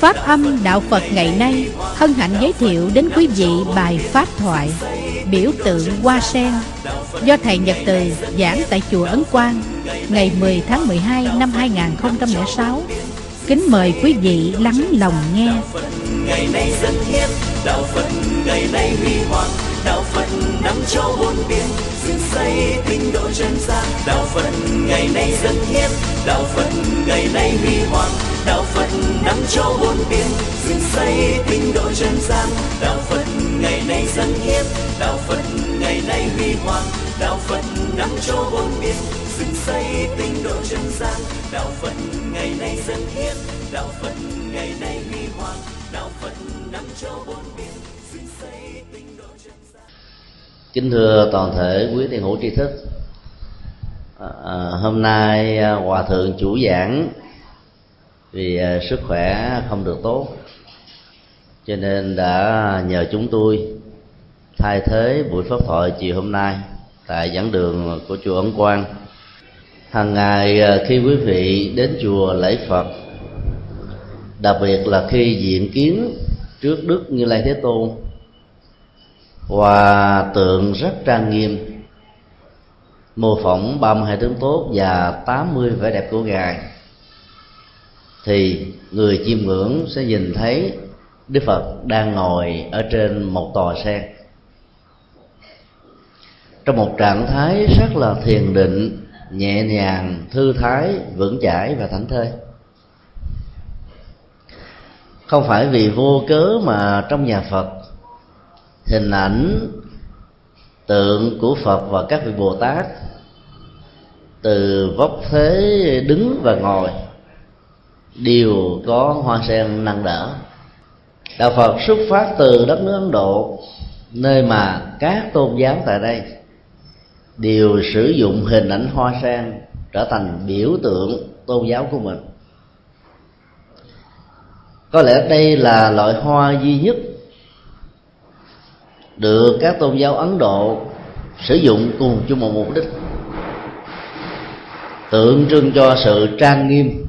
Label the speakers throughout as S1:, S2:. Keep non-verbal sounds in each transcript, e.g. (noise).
S1: Pháp âm Đạo Phật ngày nay hân hạnh giới thiệu đến quý vị bài Pháp thoại, Biểu tượng Hoa Sen do Thầy Nhật Từ giảng tại Chùa Ấn Quang ngày 10 tháng 12 năm 2006. Kính mời quý vị lắng lòng nghe.
S2: ngày nay dân hiến, đạo phật ngày nay huy hoàng đạo phật năm châu bốn biển, dựng xây tinh độ chân gian đạo phật ngày nay dân hiến, đạo phật ngày nay huy hoàng đạo phật nắng cho bốn biển dựng xây tinh độ chân gian. Đạo phật ngày nay dân hiến đạo phật ngày nay huy hoàng. Đạo phật nắng cho bốn biển dựng xây tinh độ chân gian. Đạo phật ngày nay dân hiến đạo phật ngày nay huy hoàng. Đạo phật nắng cho bốn biển dựng xây tinh độ chân gian.
S3: Kính thưa toàn thể quý thiền hữu tri thức. À, à hôm nay à, hòa thượng chủ giảng vì à, sức khỏe không được tốt, cho nên đã nhờ chúng tôi thay thế buổi pháp thoại chiều hôm nay tại giảng đường của chùa Ấn Quang. Hàng ngày à, khi quý vị đến chùa lễ Phật, đặc biệt là khi diện kiến trước Đức Như Lai Thế Tôn, hòa tượng rất trang nghiêm, mô phỏng 32 tướng tốt và 80 vẻ đẹp của ngài thì người chiêm ngưỡng sẽ nhìn thấy Đức Phật đang ngồi ở trên một tòa sen trong một trạng thái rất là thiền định, nhẹ nhàng, thư thái, vững chãi và thảnh thơi. Không phải vì vô cớ mà trong nhà Phật, hình ảnh, tượng của Phật và các vị Bồ Tát từ vóc thế đứng và ngồi đều có hoa sen nâng đỡ. Đạo Phật xuất phát từ đất nước Ấn Độ, nơi mà các tôn giáo tại đây đều sử dụng hình ảnh hoa sen trở thành biểu tượng tôn giáo của mình. Có lẽ đây là loại hoa duy nhất được các tôn giáo ấn độ sử dụng cùng chung một mục đích, tượng trưng cho sự trang nghiêm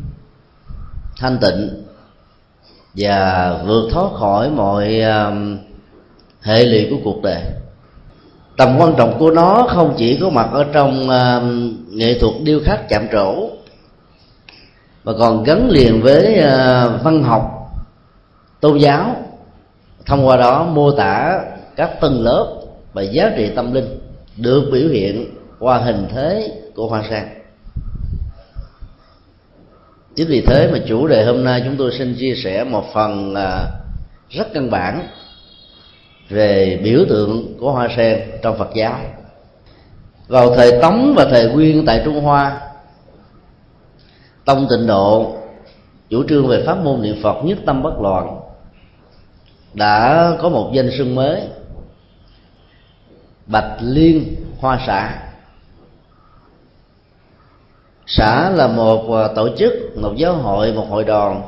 S3: thanh tịnh và vượt thoát khỏi mọi um, hệ lụy của cuộc đời. Tầm quan trọng của nó không chỉ có mặt ở trong um, nghệ thuật điêu khắc chạm trổ mà còn gắn liền với uh, văn học tôn giáo. Thông qua đó mô tả các tầng lớp và giá trị tâm linh được biểu hiện qua hình thế của hoa sen chính vì thế mà chủ đề hôm nay chúng tôi xin chia sẻ một phần à, rất căn bản về biểu tượng của hoa sen trong phật giáo. Vào thời tống và thời nguyên tại trung hoa, tông tịnh độ, chủ trương về pháp môn niệm phật nhất tâm bất loạn, đã có một danh xưng mới, bạch liên hoa xã xã là một à, tổ chức, một giáo hội, một hội đoàn.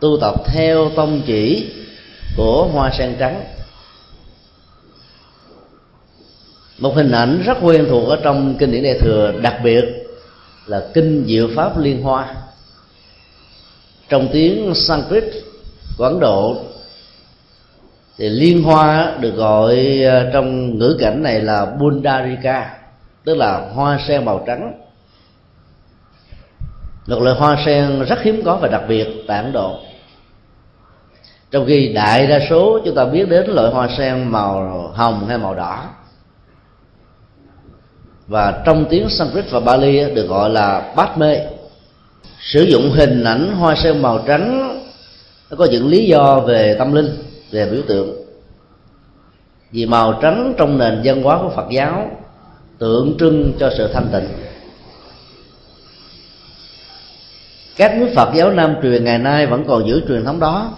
S3: Tu tập theo tông chỉ của hoa sen trắng. Một hình ảnh rất quen thuộc ở trong kinh điển đại thừa, đặc biệt là kinh diệu pháp liên hoa. Trong tiếng sanskrit của ấn độ, thì liên hoa được gọi à, trong ngữ cảnh này là bundarika, tức là hoa sen màu trắng một loại hoa sen rất hiếm có và đặc biệt tại ấn độ. Trong khi đại đa số chúng ta biết đến loại hoa sen màu hồng hay màu đỏ. Và trong tiếng Sanskrit và Bali được gọi là bát mê. Sử dụng hình ảnh hoa sen màu trắng nó có những lý do về tâm linh, về biểu tượng. Vì màu trắng trong nền văn hóa của phật giáo tượng trưng cho sự thanh tịnh. Các nước phật giáo nam truyền ngày nay vẫn còn giữ truyền thống đó.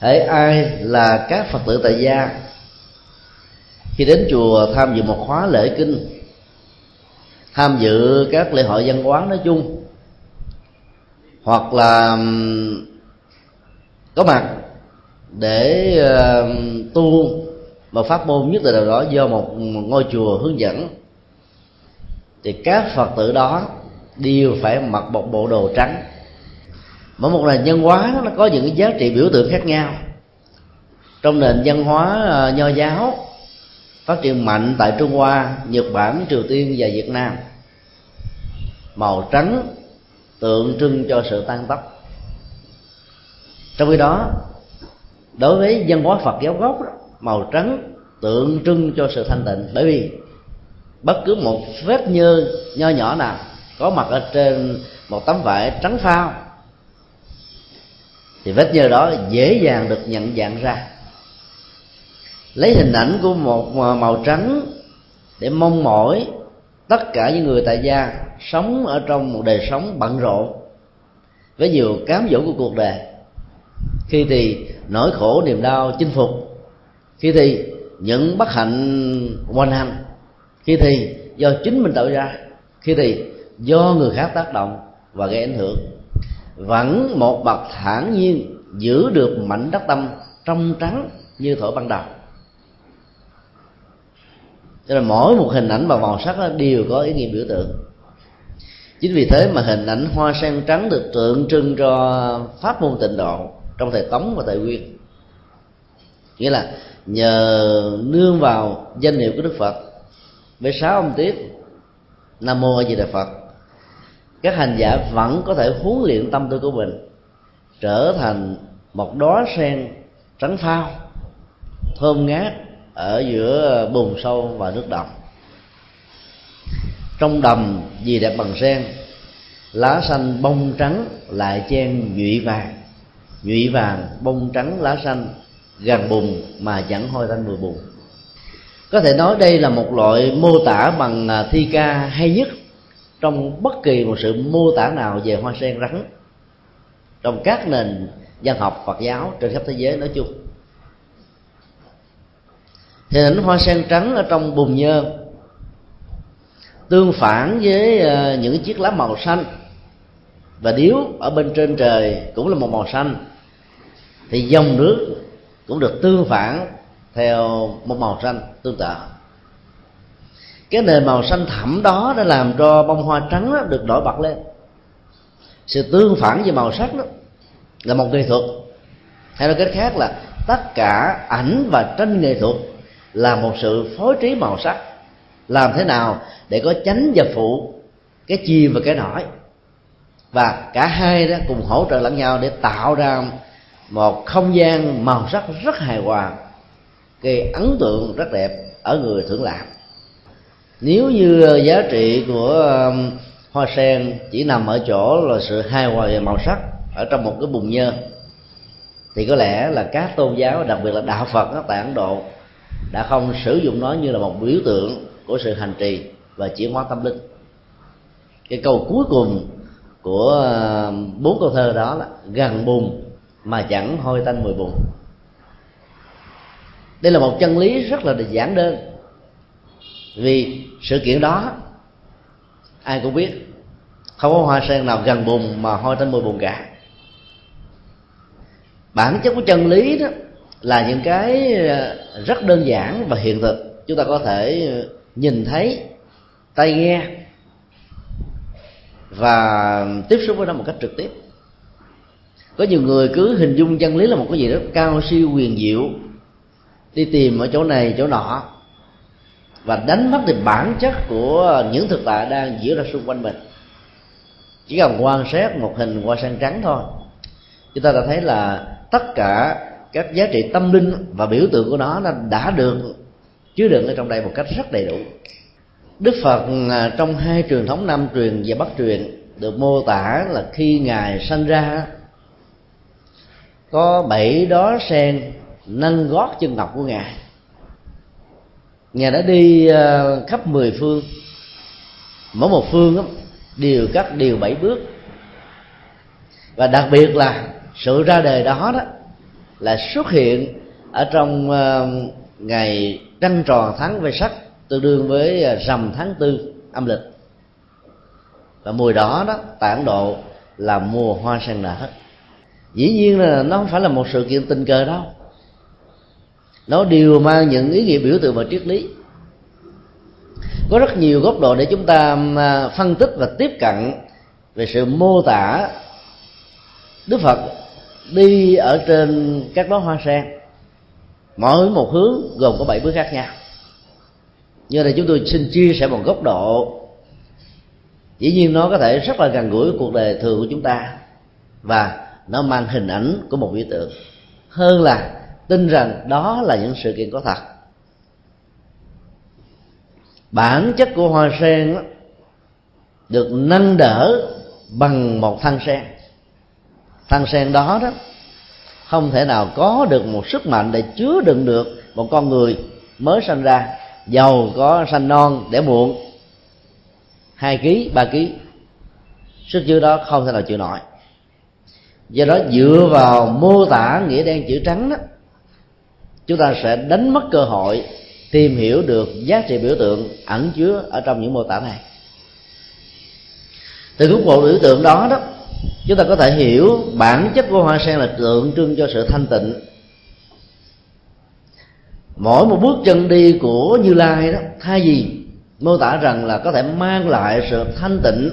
S3: Hễ ai là các phật tử tại gia khi đến chùa tham dự một khóa lễ kinh tham dự các lễ hội văn hóa nói chung hoặc là có mặt để uh, tu một pháp môn nhất định nào đó do một ngôi chùa hướng dẫn thì các phật tử đó đều phải mặc một bộ đồ trắng. Mỗi một nền văn hóa nó có những cái giá trị biểu tượng khác nhau. Trong nền văn hóa ờ, nho giáo phát triển mạnh tại trung hoa, nhật bản, triều tiên và việt nam. Màu trắng tượng trưng cho sự tan tóc. Trong khi đó, đối với văn hóa phật giáo gốc màu trắng tượng trưng cho sự thanh tịnh. Bởi vì bất cứ một vết nhơ nho nhỏ nào có mặt ở trên một tấm vải trắng phao. Thì vết nhơ đó dễ dàng được nhận dạng ra. Lấy hình ảnh của một màu trắng để mong mỏi tất cả những người tại gia sống ở trong một đời sống bận rộn với nhiều cám dỗ của cuộc đời. Khi thì nỗi khổ niềm đau chinh phục. Khi thì những bất hạnh hoành hành. Khi thì do chính mình tạo ra. Khi thì do người khác tác động và gây ảnh hưởng. Vẫn một bậc thản nhiên giữ được mảnh đất tâm trong trắng như thổi ban đầu. Cho nên mỗi một hình ảnh và màu sắc đều có ý nghĩa biểu tượng. Chính vì thế mà hình ảnh hoa sen trắng được tượng trưng cho pháp môn tịnh độ trong thời tống và thời nguyên. Nghĩa là nhờ nương vào danh hiệu của đức phật. Với sáu ông tiết, nam mô a di đà phật các hành giả vẫn có thể huấn luyện tâm tư của mình, trở thành một đóa sen trắng phao thơm ngát ở giữa bùn sâu và nước đầm trong đầm gì đẹp bằng sen, lá xanh bông trắng lại chen nhụy vàng. Nhụy vàng, bông trắng, lá xanh gần bùn mà chẳng hôi tanh mùi bùn. Có thể nói đây là một loại mô tả bằng à, thi ca hay nhất trong bất kỳ một sự mô tả nào về hoa sen rắn, trong các nền văn học Phật giáo trên khắp thế giới nói chung. Hình ảnh hoa sen trắng ở trong bùn nhơ tương phản với ờ, những chiếc lá màu xanh. Và điếu ở bên trên trời cũng là một màu xanh, thì dòng nước cũng được tương phản theo một màu xanh tương tự cái nền màu xanh thẳm đó đã làm cho bông hoa trắng đó được nổi bật lên. Sự tương phản về màu sắc đó là một nghệ thuật. Hay nói cách khác là tất cả ảnh và tranh nghệ thuật là một sự phối trí màu sắc. Làm thế nào để có chánh và phụ, cái chia và cái nổi. Và cả hai đó cùng hỗ trợ lẫn nhau để tạo ra một không gian màu sắc rất hài hòa, gây ấn tượng rất đẹp ở người thưởng lãm nếu như ờ, giá trị của hoa sen chỉ nằm ở chỗ là sự hài hòa về màu sắc ở trong một cái bùn nhơ, thì có lẽ là các tôn giáo, đặc biệt là đạo phật tại ấn độ, đã không sử dụng nó như là một biểu tượng của sự hành trì và chuyển hóa tâm linh. Cái câu cuối cùng của bốn câu thơ đó là gần bùn mà chẳng hôi tanh mùi bùn đây là một chân lý rất là giản đơn vì sự kiện đó, ai cũng biết, không có hoa sen nào gần bùn mà hôi tới mùi bùn cả. Bản chất của chân lý đó là những cái ờ, rất đơn giản và hiện thực. Chúng ta có thể nhìn thấy tay nghe và tiếp xúc với nó một cách trực tiếp. Có nhiều người cứ hình dung chân lý là một cái gì đó cao siêu quyền diệu, đi tìm ở chỗ này, chỗ nọ và đánh mất đi bản chất của những thực tại đang diễn ra xung quanh mình. Chỉ cần quan sát một hình hoa sen trắng thôi, chúng ta đã thấy là tất cả các giá trị tâm linh và biểu tượng của nó đã được chứa đựng ở trong đây một cách rất đầy đủ. Đức phật à, trong hai truyền thống nam truyền và bắc truyền được mô tả là khi ngài sanh ra, có bảy đó sen nâng gót chân ngọc của ngài ngài đã đi ờ, khắp mười phương. Mỗi một phương đó, đều cắt đều bảy bước. Và đặc biệt là sự ra đời đó đó là xuất hiện ở trong ờ, ngày trăng tròn tháng về sắc tương đương với ờ, rằm tháng tư âm lịch. Và mùa đó đó tại ấn độ là mùa hoa sen nở. Dĩ nhiên là nó không phải là một sự kiện tình cờ đâu nó đều mang những ý nghĩa biểu tượng và triết lý. Có rất nhiều góc độ để chúng ta à, phân tích và tiếp cận về sự mô tả đức phật đi ở trên các đóa hoa sen. Mỗi một hướng gồm có bảy bước khác nhau. Như là chúng tôi xin chia sẻ một góc độ. Dĩ nhiên nó có thể rất là gần gũi với cuộc đời thường của chúng ta và nó mang hình ảnh của một biểu tượng. Hơn là tin rằng đó là những sự kiện có thật. Bản chất của hoa sen đó, được nâng đỡ bằng một thân sen. Thân sen đó đó không thể nào có được một sức mạnh để chứa đựng được một con người mới sinh ra giàu có sanh non để muộn. Hai ký ba ký sức chứa đó không thể nào chịu nổi. Do đó dựa vào mô tả nghĩa đen chữ trắng đó chúng ta sẽ đánh mất cơ hội tìm hiểu được giá trị biểu tượng ẩn chứa ở trong những mô tả này. Từ góc bộ biểu tượng đó đó, chúng ta có thể hiểu bản chất của hoa sen là tượng trưng cho sự thanh tịnh. Mỗi một bước chân đi của như lai đó, thay vì mô tả rằng là có thể mang lại sự thanh tịnh,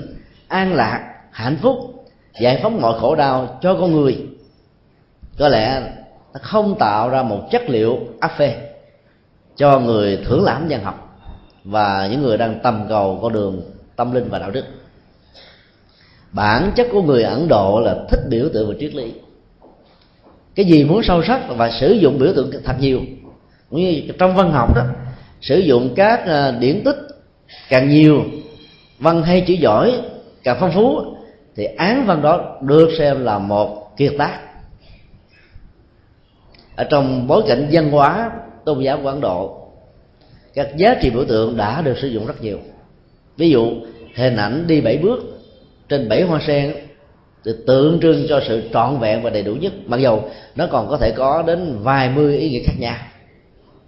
S3: an lạc, hạnh phúc, giải phóng mọi khổ đau cho con người, có lẽ nó không tạo ra một chất liệu áp phê cho người thưởng lãm văn học và những người đang tầm cầu con đường tâm linh và đạo đức. Bản chất của người ấn độ là thích biểu tượng và triết lý. Cái gì muốn sâu sắc và sử dụng biểu tượng thật nhiều, cũng như trong văn học đó, sử dụng các à, điển tích càng nhiều, văn hay chữ giỏi càng phong phú, thì án văn đó được xem là một kiệt tác ở trong bối cảnh văn hóa tôn giáo của ấn độ các giá trị biểu tượng đã được sử dụng rất nhiều. Ví dụ hình ảnh đi bảy bước trên bảy hoa sen thì tượng trưng cho sự trọn vẹn và đầy đủ nhất. Mặc dầu nó còn có thể có đến vài mươi ý nghĩa khác nhau.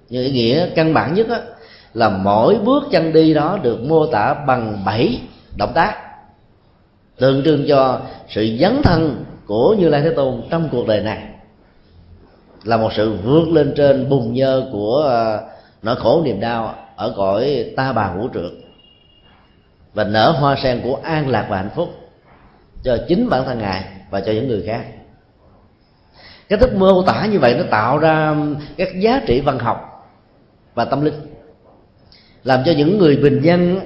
S3: Nhưng ý nghĩa căn bản nhất á, là mỗi bước chân đi đó được mô tả bằng bảy động tác tượng trưng cho sự dấn thân của như lai thế tôn trong cuộc đời này là một sự vượt lên trên bùng nhơ của à, nỗi khổ niềm đau ở cõi ta bà vũ trượt và nở hoa sen của an lạc và hạnh phúc cho chính bản thân ngài và cho những người khác. Cái thức mô tả như vậy nó tạo ra các giá trị văn học và tâm linh, làm cho những người bình dân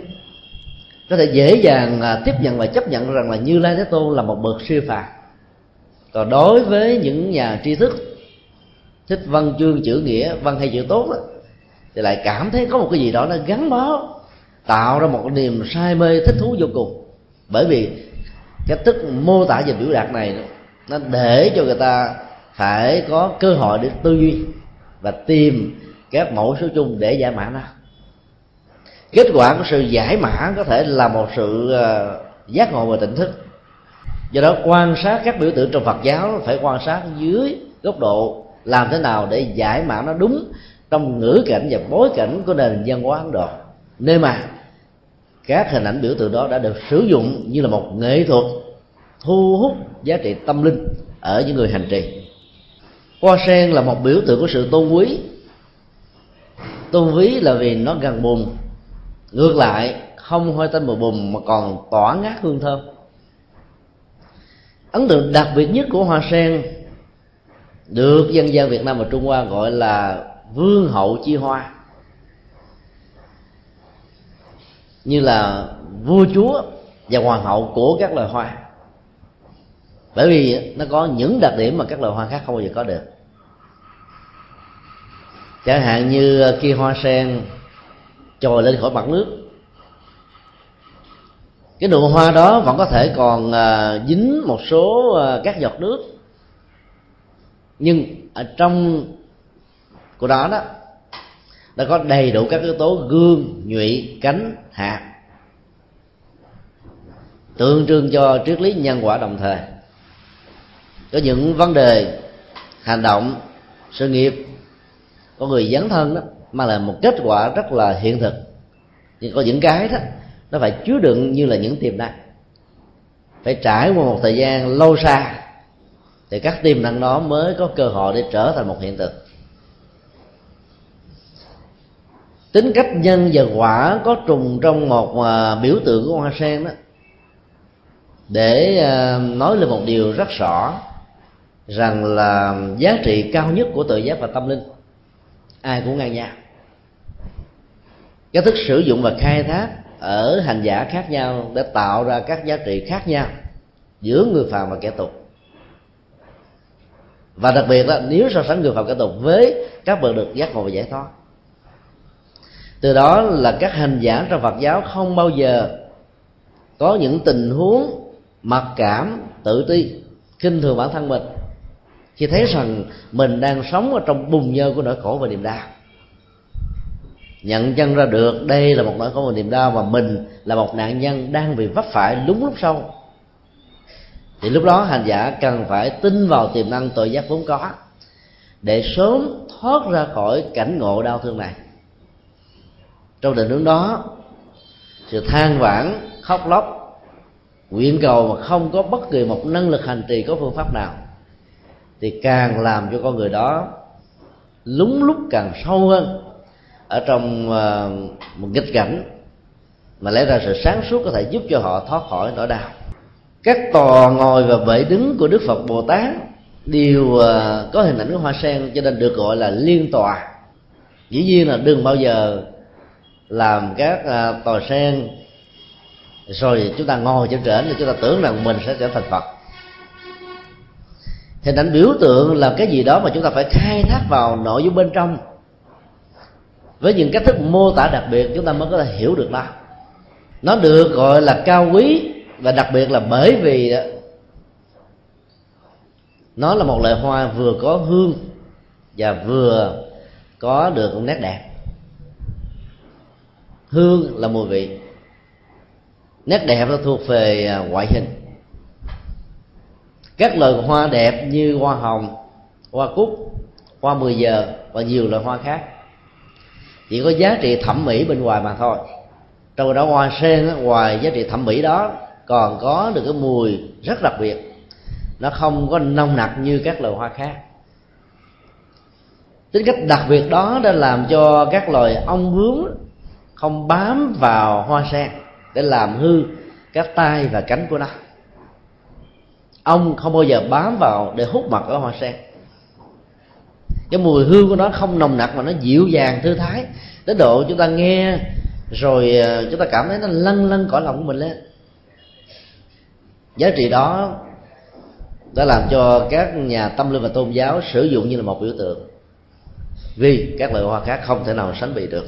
S3: có thể dễ dàng à, tiếp nhận và chấp nhận rằng là như lai thế tôn là một bậc siêu phàm còn đối với những nhà tri thức thích văn chương chữ nghĩa văn hay chữ tốt đó, thì lại cảm thấy có một cái gì đó nó gắn bó tạo ra một niềm say mê thích thú vô cùng. Bởi vì cái thức mô tả và biểu đạt này nó để cho người ta phải có cơ hội để tư duy và tìm các mẫu số chung để giải mã nó. Kết quả của sự giải mã có thể là một sự ờ, giác ngộ và tỉnh thức. Do đó quan sát các biểu tượng trong phật giáo phải quan sát dưới góc độ làm thế nào để giải mã nó đúng trong ngữ cảnh và bối cảnh của nền văn hóa ấn độ? Nơi mà, các hình ảnh biểu tượng đó đã được sử dụng như là một nghệ thuật thu hút giá trị tâm linh ở những người hành trì. Hoa sen là một biểu tượng của sự tôn quý. Tôn quý là vì nó gần bùn, ngược lại không hơi tanh mùi bùn mà còn tỏa ngát hương thơm. Ấn tượng đặc biệt nhất của hoa sen được dân gian việt nam và trung hoa gọi là vương hậu chi hoa. Như là vua chúa và hoàng hậu của các loài hoa. Bởi vì nó có những đặc điểm mà các loài hoa khác không bao giờ có được. Chẳng hạn như khi hoa sen trồi lên khỏi mặt nước, cái nụ hoa đó vẫn có thể còn à, dính một số à, các giọt nước nhưng ở trong của đó đó, đã có đầy đủ các yếu tố gương, nhụy, cánh, hạt, tượng trưng cho triết lý nhân quả đồng thời. Có những vấn đề hành động, sự nghiệp, có người dấn thân đó mang lại một kết quả rất là hiện thực. Nhưng có những cái đó, nó phải chứa đựng như là những tiềm năng. Phải trải qua một thời gian lâu xa thì các tiềm năng đó mới có cơ hội để trở thành một hiện thực. Tính cách nhân và quả có trùng trong một à, biểu tượng của hoa sen đó. Để à, nói lên một điều rất rõ, rằng là giá trị cao nhất của tự giác và tâm linh, ai cũng ngang nhau. Cái thức sử dụng và khai thác ở hành giả khác nhau để tạo ra các giá trị khác nhau giữa người phàm và kẻ tục và đặc biệt là nếu so sánh người phạm cả tục với các bậc được giác ngộ và giải thoát. Từ đó là các hành giả trong phật giáo không bao giờ có những tình huống mặc cảm, tự ti, khinh thường bản thân mình. Khi thấy rằng mình đang sống ở trong bùn nhơ của nỗi khổ và niềm đau. Nhận chân ra được đây là một nỗi khổ và niềm đau mà mình là một nạn nhân đang bị vấp phải đúng lúc sau thì lúc đó hành giả cần phải tin vào tiềm năng tội giác vốn có để sớm thoát ra khỏi cảnh ngộ đau thương này. Trong tình huống đó, sự than vãn, khóc lóc, nguyện cầu mà không có bất kỳ một năng lực hành trì có phương pháp nào thì càng làm cho con người đó lúng lúc càng sâu hơn ở trong ờ, một nghịch cảnh mà lẽ ra sự sáng suốt có thể giúp cho họ thoát khỏi nỗi đau các tòa ngồi và bệ đứng của đức phật bồ tát đều à, có hình ảnh của hoa sen cho nên được gọi là liên tòa. Dĩ nhiên là đừng bao giờ làm các à, tòa sen rồi chúng ta ngồi trên trển thì chúng ta tưởng rằng mình sẽ trở thành phật. Hình ảnh biểu tượng là cái gì đó mà chúng ta phải khai thác vào nội dung bên trong. Với những cách thức mô tả đặc biệt, chúng ta mới có thể hiểu được nó. Nó được gọi là cao quý và đặc biệt là bởi vì nó là một loại hoa vừa có hương và vừa có được nét đẹp. Hương là mùi vị, nét đẹp nó thuộc về à, ngoại hình. Các loài hoa đẹp như hoa hồng, hoa cúc, hoa 10 giờ và nhiều loại hoa khác. Chỉ có giá trị thẩm mỹ bên ngoài mà thôi. Trong đó hoa sen ngoài giá trị thẩm mỹ đó còn có được cái mùi rất đặc biệt. Nó không có nông nặc như các loài hoa khác. Tính cách đặc biệt đó đã làm cho các loài ong bướm không bám vào hoa sen để làm hư các tay và cánh của nó. Ong không bao giờ bám vào để hút mật ở hoa sen. Cái mùi hương của nó không nồng nặc mà nó dịu dàng, thư thái, đến độ chúng ta nghe rồi ờ, chúng ta cảm thấy nó lân lân cõi lòng của mình lên giá trị đó đã làm cho các nhà tâm linh và tôn giáo sử dụng như là một biểu tượng vì các loại hoa khác không thể nào sánh bị được.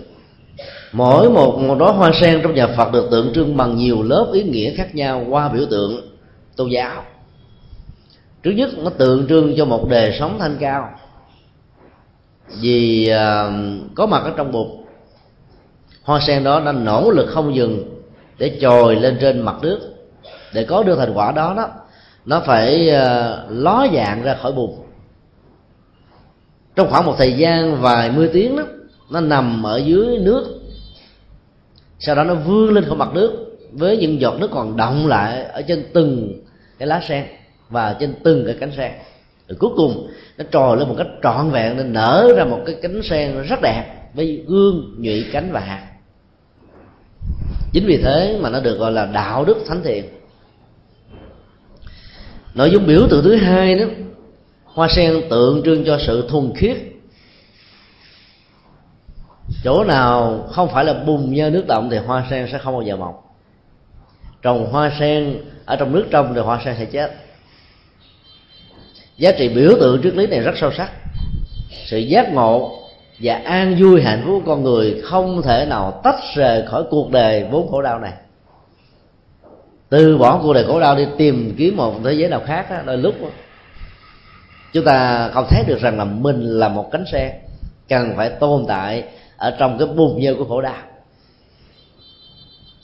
S3: Mỗi một đó đóa hoa sen trong nhà Phật được tượng trưng bằng nhiều lớp ý nghĩa khác nhau qua biểu tượng tôn giáo. Trước nhất nó tượng trưng cho một đời sống thanh cao. Vì uh, có mặt ở trong bụng hoa sen đó đã nỗ lực không dừng để trồi lên trên mặt nước để có được thành quả đó đó nó phải uh, ló dạng ra khỏi bùn trong khoảng một thời gian vài mươi tiếng đó nó nằm ở dưới nước. Sau đó nó vươn lên khỏi mặt nước với những giọt nước còn động lại ở trên từng cái lá sen và trên từng cái cánh sen. Rồi cuối cùng nó trồi lên một cách trọn vẹn nên nở ra một cái cánh sen rất đẹp với gương nhụy cánh và hạt. Chính vì thế mà nó được gọi là đạo đức thánh thiện nội dung biểu tượng thứ hai đó, hoa sen tượng trưng cho sự thuần khiết. Chỗ nào không phải là bùng nhơ nước động thì hoa sen sẽ không bao giờ mọc. Trồng hoa sen, ở trong nước trong thì hoa sen sẽ chết. Giá trị biểu tượng triết lý này rất sâu sắc. Sự giác ngộ và an vui hạnh phúc của con người không thể nào tách rời khỏi cuộc đời vốn khổ đau này từ bỏ cuộc đời khổ đau đi tìm kiếm một thế giới nào khác đó, đôi lúc đó, chúng ta không thấy được rằng là mình là một cánh sen cần phải tồn tại ở trong cái bùn nhơ của khổ đau.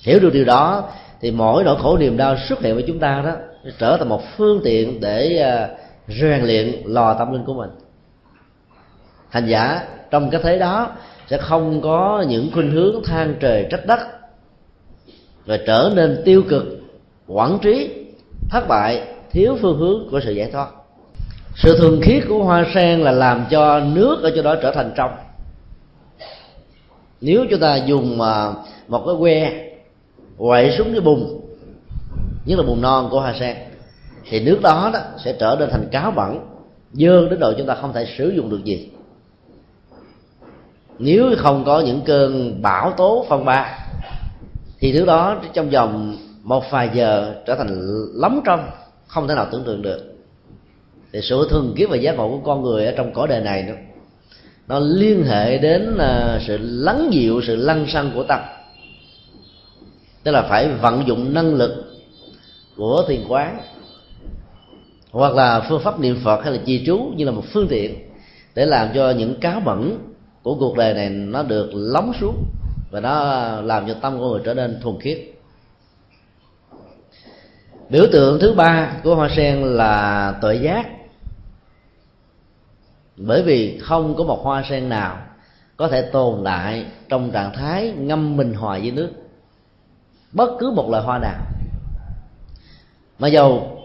S3: Hiểu được điều đó thì mỗi nỗi khổ niềm đau xuất hiện với chúng ta đó trở thành một phương tiện để à, rèn luyện lò tâm linh của mình. Hành giả trong cái thế đó sẽ không có những khuynh hướng than trời trách đất và trở nên tiêu cực quản trí thất bại thiếu phương hướng của sự giải thoát. Sự thường khiết của hoa sen là làm cho nước ở chỗ đó trở thành trong. Nếu chúng ta dùng à, một cái que quậy xuống cái bùn nhất là bùn non của hoa sen thì nước đó, đó sẽ trở nên thành cáo bẩn dơ đến độ chúng ta không thể sử dụng được gì. Nếu không có những cơn bão tố phong ba thì thứ đó trong vòng một vài giờ trở thành lắm trong, không thể nào tưởng tượng được. Thì sự thường kiếp và giác ngộ của con người ở trong cõi đời này đó, nó liên hệ đến à, sự lắng dịu, sự lăng xăng của tâm. Tức là phải vận dụng năng lực của thiền quán, hoặc là phương pháp niệm phật hay là trì chú như là một phương tiện để làm cho những cáo bẩn của cuộc đời này nó được lóng xuống và nó làm cho tâm của người trở nên thuần khiết biểu tượng thứ ba của hoa sen là tuệ giác. Bởi vì không có một hoa sen nào có thể tồn tại trong trạng thái ngâm mình hòa với nước, bất cứ một loại hoa nào. Mà dầu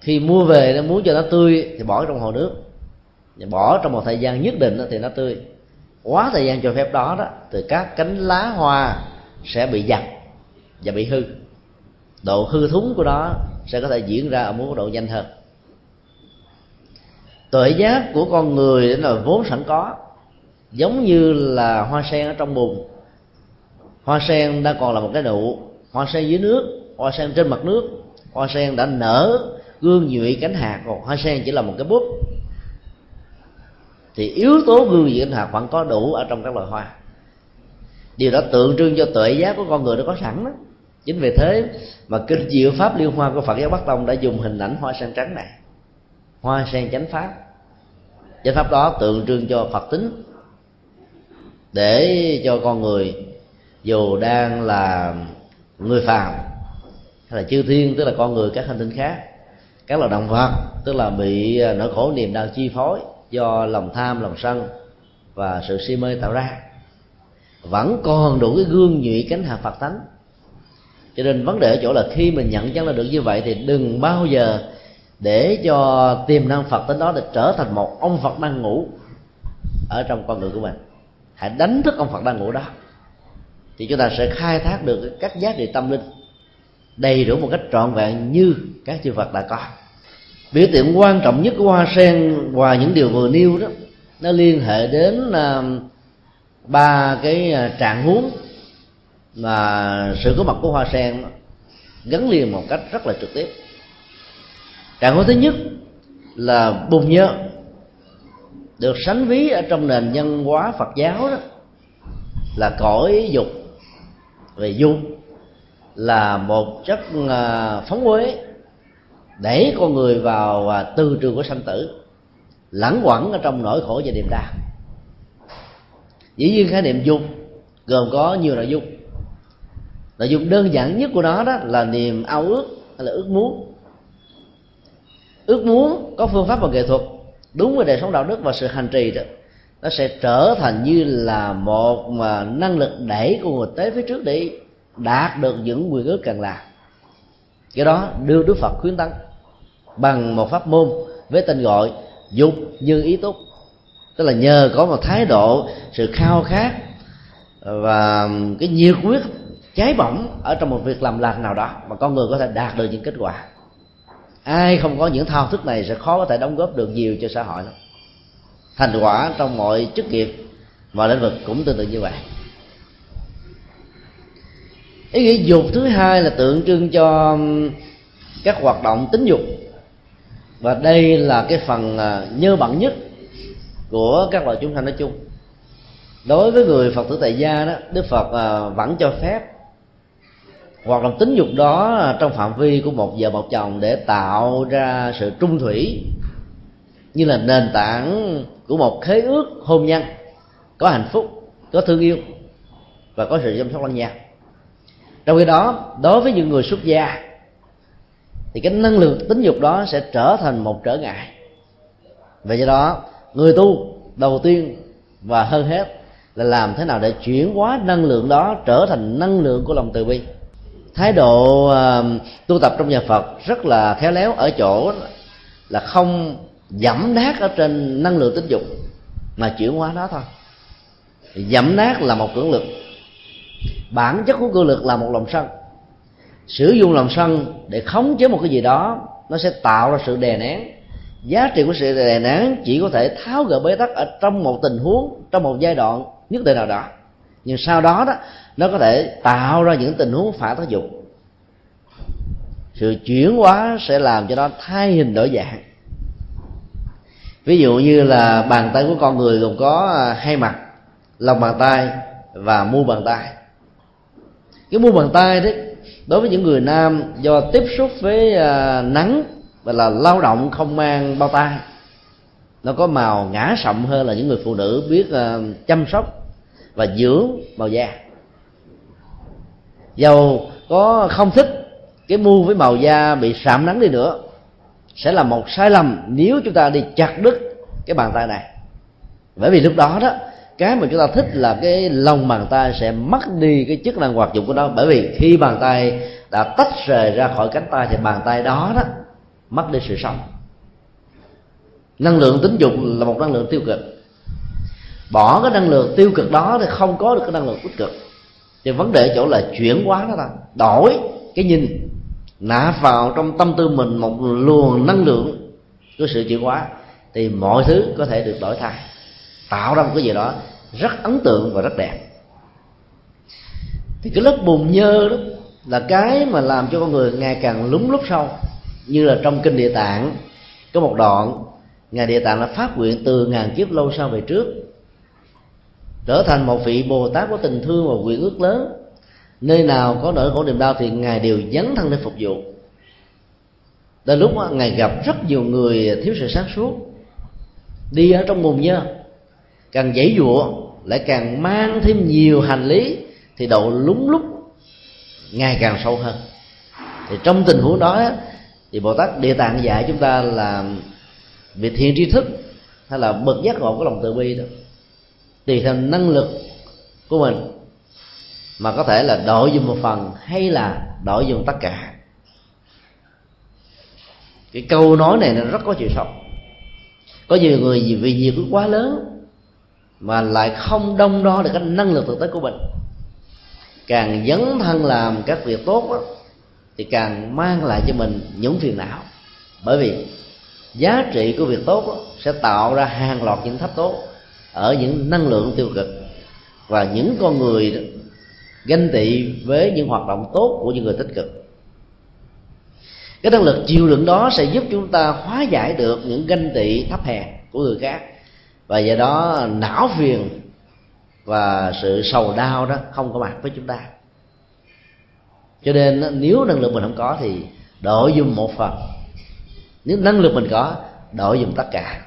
S3: khi mua về nó muốn cho nó tươi thì bỏ trong hồ nước. Bỏ trong một thời gian nhất định thì nó tươi. Quá thời gian cho phép đó đó thì các cánh lá hoa sẽ bị giặt và bị hư độ hư thúng của nó sẽ có thể diễn ra ở mức độ nhanh hơn. Tuệ giác của con người là vốn sẵn có, giống như là hoa sen ở trong bùn. Hoa sen đã còn là một cái nụ, hoa sen dưới nước, hoa sen trên mặt nước, hoa sen đã nở gương nhụy cánh hạt, còn hoa sen chỉ là một cái bút thì yếu tố gương nhụy cánh hạt vẫn có đủ ở trong các loài hoa. Điều đó tượng trưng cho tuệ giác của con người nó có sẵn đó chính vì thế mà kinh diệu pháp liên hoa của phật giáo bắc tông đã dùng hình ảnh hoa sen trắng này. Hoa sen chánh pháp. Chánh pháp đó tượng trưng cho phật tính. Để cho con người, dù đang là người phàm, hay là chư thiên, tức là con người các hành tinh khác, các loài động vật, tức là bị à, nỗi khổ niềm đau chi phối do lòng tham, lòng sân và sự si mê tạo ra, vẫn còn đủ cái gương nhụy cánh hạ phật tánh cho nên vấn đề ở chỗ là khi mình nhận chân là được như vậy thì đừng bao giờ để cho tiềm năng phật tính đó để trở thành một ông phật đang ngủ ở trong con người của mình. Hãy đánh thức ông phật đang ngủ đó. Thì chúng ta sẽ khai thác được các giá trị tâm linh đầy đủ một cách trọn vẹn như các chư Phật đã có. Biểu tượng quan trọng nhất của hoa sen ngoài những điều vừa nêu đó, nó liên hệ đến à, ba cái à, trạng huống mà sự có mặt của hoa sen gắn liền một cách rất là trực tiếp. Trạng thái thứ nhất là bùn nhơ, được sánh ví ở trong nền nhân hóa Phật giáo đó, là cõi dục về dung là một chất à, phóng uế đẩy con người vào à, tư trường của sanh tử lãng quẩn ở trong nỗi khổ và niềm đau. Dĩ nhiên khái niệm dung gồm có nhiều nội dung nội dung đơn giản nhất của nó đó là niềm ao ước hay là ước muốn. Ước muốn có phương pháp và nghệ thuật đúng với đời sống đạo đức và sự hành trì đó. Nó sẽ trở thành như là một mà năng lực đẩy của người tới phía trước để đạt được những quyền ước cần làm cái đó đưa đức phật khuyến tấn bằng một pháp môn với tên gọi dục như ý túc. Tức là nhờ có một thái độ, sự khao khát và cái nhiệt quyết cháy bỏng ở trong một việc làm lành nào đó mà con người có thể đạt được những kết quả. Ai không có những thao thức này sẽ khó có thể đóng góp được nhiều cho xã hội lắm. Thành quả trong mọi chức nghiệp và lĩnh vực cũng tương tự như vậy. Ý nghĩa dục thứ hai là tượng trưng cho um, các hoạt động tính dục. Và đây là cái phần à, nhơ bẩn nhất của các loài chúng sanh nói chung. Đối với người phật tử tại gia đó, đức phật à, vẫn cho phép hoạt động tính dục đó trong phạm vi của một vợ, một chồng để tạo ra sự trung thủy như là nền tảng của một khế ước hôn nhân, có hạnh phúc, có thương yêu và có sự chăm sóc lẫn nhau. Trong khi đó, đối với những người xuất gia, thì cái năng lượng tính dục đó sẽ trở thành một trở ngại. Vì do đó, người tu đầu tiên và hơn hết là làm thế nào để chuyển hóa năng lượng đó trở thành năng lượng của lòng từ bi thái độ uh, tu tập trong nhà phật rất là khéo léo ở chỗ là không giảm nát ở trên năng lượng tính dục mà chuyển hóa nó thôi. Giảm nát là một cưỡng lực bản chất của cưỡng lực là một lòng sân. Sử dụng lòng sân để khống chế một cái gì đó nó sẽ tạo ra sự đè nén. Giá trị của sự đè nén chỉ có thể tháo gỡ bế tắc ở trong một tình huống trong một giai đoạn nhất định nào đó nhưng sau đó đó, nó có thể tạo ra những tình huống phản tác dụng. Sự chuyển hóa sẽ làm cho nó thay hình đổi dạng. Ví dụ như là bàn tay của con người gồm có à, hai mặt lòng bàn tay và mu bàn tay. Cái mu bàn tay đấy, đối với những người nam, do tiếp xúc với à, nắng và là lao động không mang bao tay, nó có màu ngã sậm hơn là những người phụ nữ biết à, chăm sóc và dưỡng màu da. Dầu có không thích, cái mu với màu da bị sạm nắng đi nữa, sẽ là một sai lầm nếu chúng ta đi chặt đứt cái bàn tay này. Bởi vì lúc đó đó, cái mà chúng ta thích là cái lòng bàn tay sẽ mất đi cái chức năng hoạt dụng của nó. Bởi vì khi bàn tay đã tách rời ra khỏi cánh tay thì bàn tay đó đó mất đi sự sống. Năng lượng tính dục là một năng lượng tiêu cực bỏ cái năng lượng tiêu cực đó thì không có được cái năng lượng tích cực. Thì vấn đề chỗ là chuyển hóa nó ta đổi cái nhìn nạp vào trong tâm tư mình một luồng năng lượng của sự chuyển hóa thì mọi thứ có thể được đổi thay, tạo ra một cái gì đó rất ấn tượng và rất đẹp. Thì cái lớp bùn nhơ đó là cái mà làm cho con người ngày càng lúng lúc sâu như là trong kinh địa tạng, có một đoạn, ngài địa tạng đã phát nguyện từ ngàn kiếp lâu sau về trước trở thành một vị bồ tát có tình thương và nguyện ước lớn. Nơi nào có nỗi khổ niềm đau thì ngài đều dấn thân để phục vụ. Đến lúc đó, ngài gặp rất nhiều người thiếu sự sáng suốt. Đi ở trong mùng nhơ càng dãy dụa lại càng mang thêm nhiều hành lý thì độ lúng lúc ngày càng sâu hơn. Thì trong tình huống đó thì bồ tát địa tạng dạy chúng ta là việc thiện tri thức hay là bậc giác ngộ của lòng từ bi đó tùy theo năng lực của mình mà có thể là đổi dùng một phần hay là đổi dùng tất cả. Cái câu nói này nó rất có chiều sâu. Có nhiều người vì nhiều cái quá lớn mà lại không đông đo được cái năng lực thực tế của mình. Càng dấn thân làm các việc tốt đó, thì càng mang lại cho mình những phiền não. Bởi vì giá trị của việc tốt đó, sẽ tạo ra hàng loạt những thách tốt ở những năng lượng tiêu cực. Và những con người ganh tị với những hoạt động tốt của những người tích cực. Cái năng lực chịu đựng đó sẽ giúp chúng ta hóa giải được những ganh tị, thấp hèn của người khác. Và do đó não phiền và sự sầu đau đó không có mặt với chúng ta. Cho nên nếu năng lực mình không có thì đổi dùng một phần. Nếu năng lực mình có, đổi dùng tất cả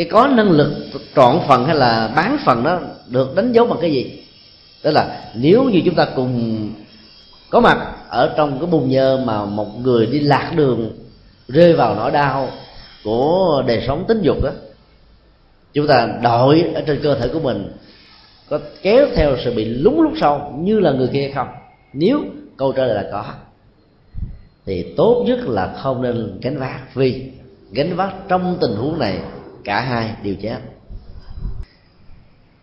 S3: cái có năng lực trọn phần hay là bán phần đó được đánh dấu bằng cái gì? Tức là nếu như chúng ta cùng có mặt ở trong cái bùn nhơ mà một người đi lạc đường, rơi vào nỗi đau của đời sống tính dục đó chúng ta đội ở trên cơ thể của mình, có kéo theo sự bị lúng lúc sau như là người kia không? Nếu câu trả lời là có, thì tốt nhất là không nên gánh vác. Vì gánh vác trong tình huống này cả hai đều chết.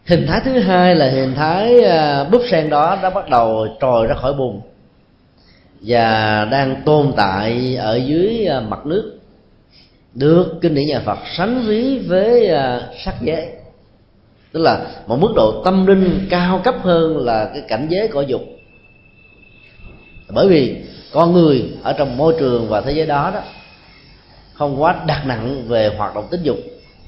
S3: Hình thái thứ hai là hình thái à, búp sen đó đã bắt đầu trồi ra khỏi bùn và đang tồn tại ở dưới à, mặt nước. Được kinh điển nhà Phật sánh ví với à, sắc giới, tức là một mức độ tâm linh cao cấp hơn là cái cảnh giới cõi dục. Bởi vì con người ở trong môi trường và thế giới đó đó không quá đặt nặng về hoạt động tính dục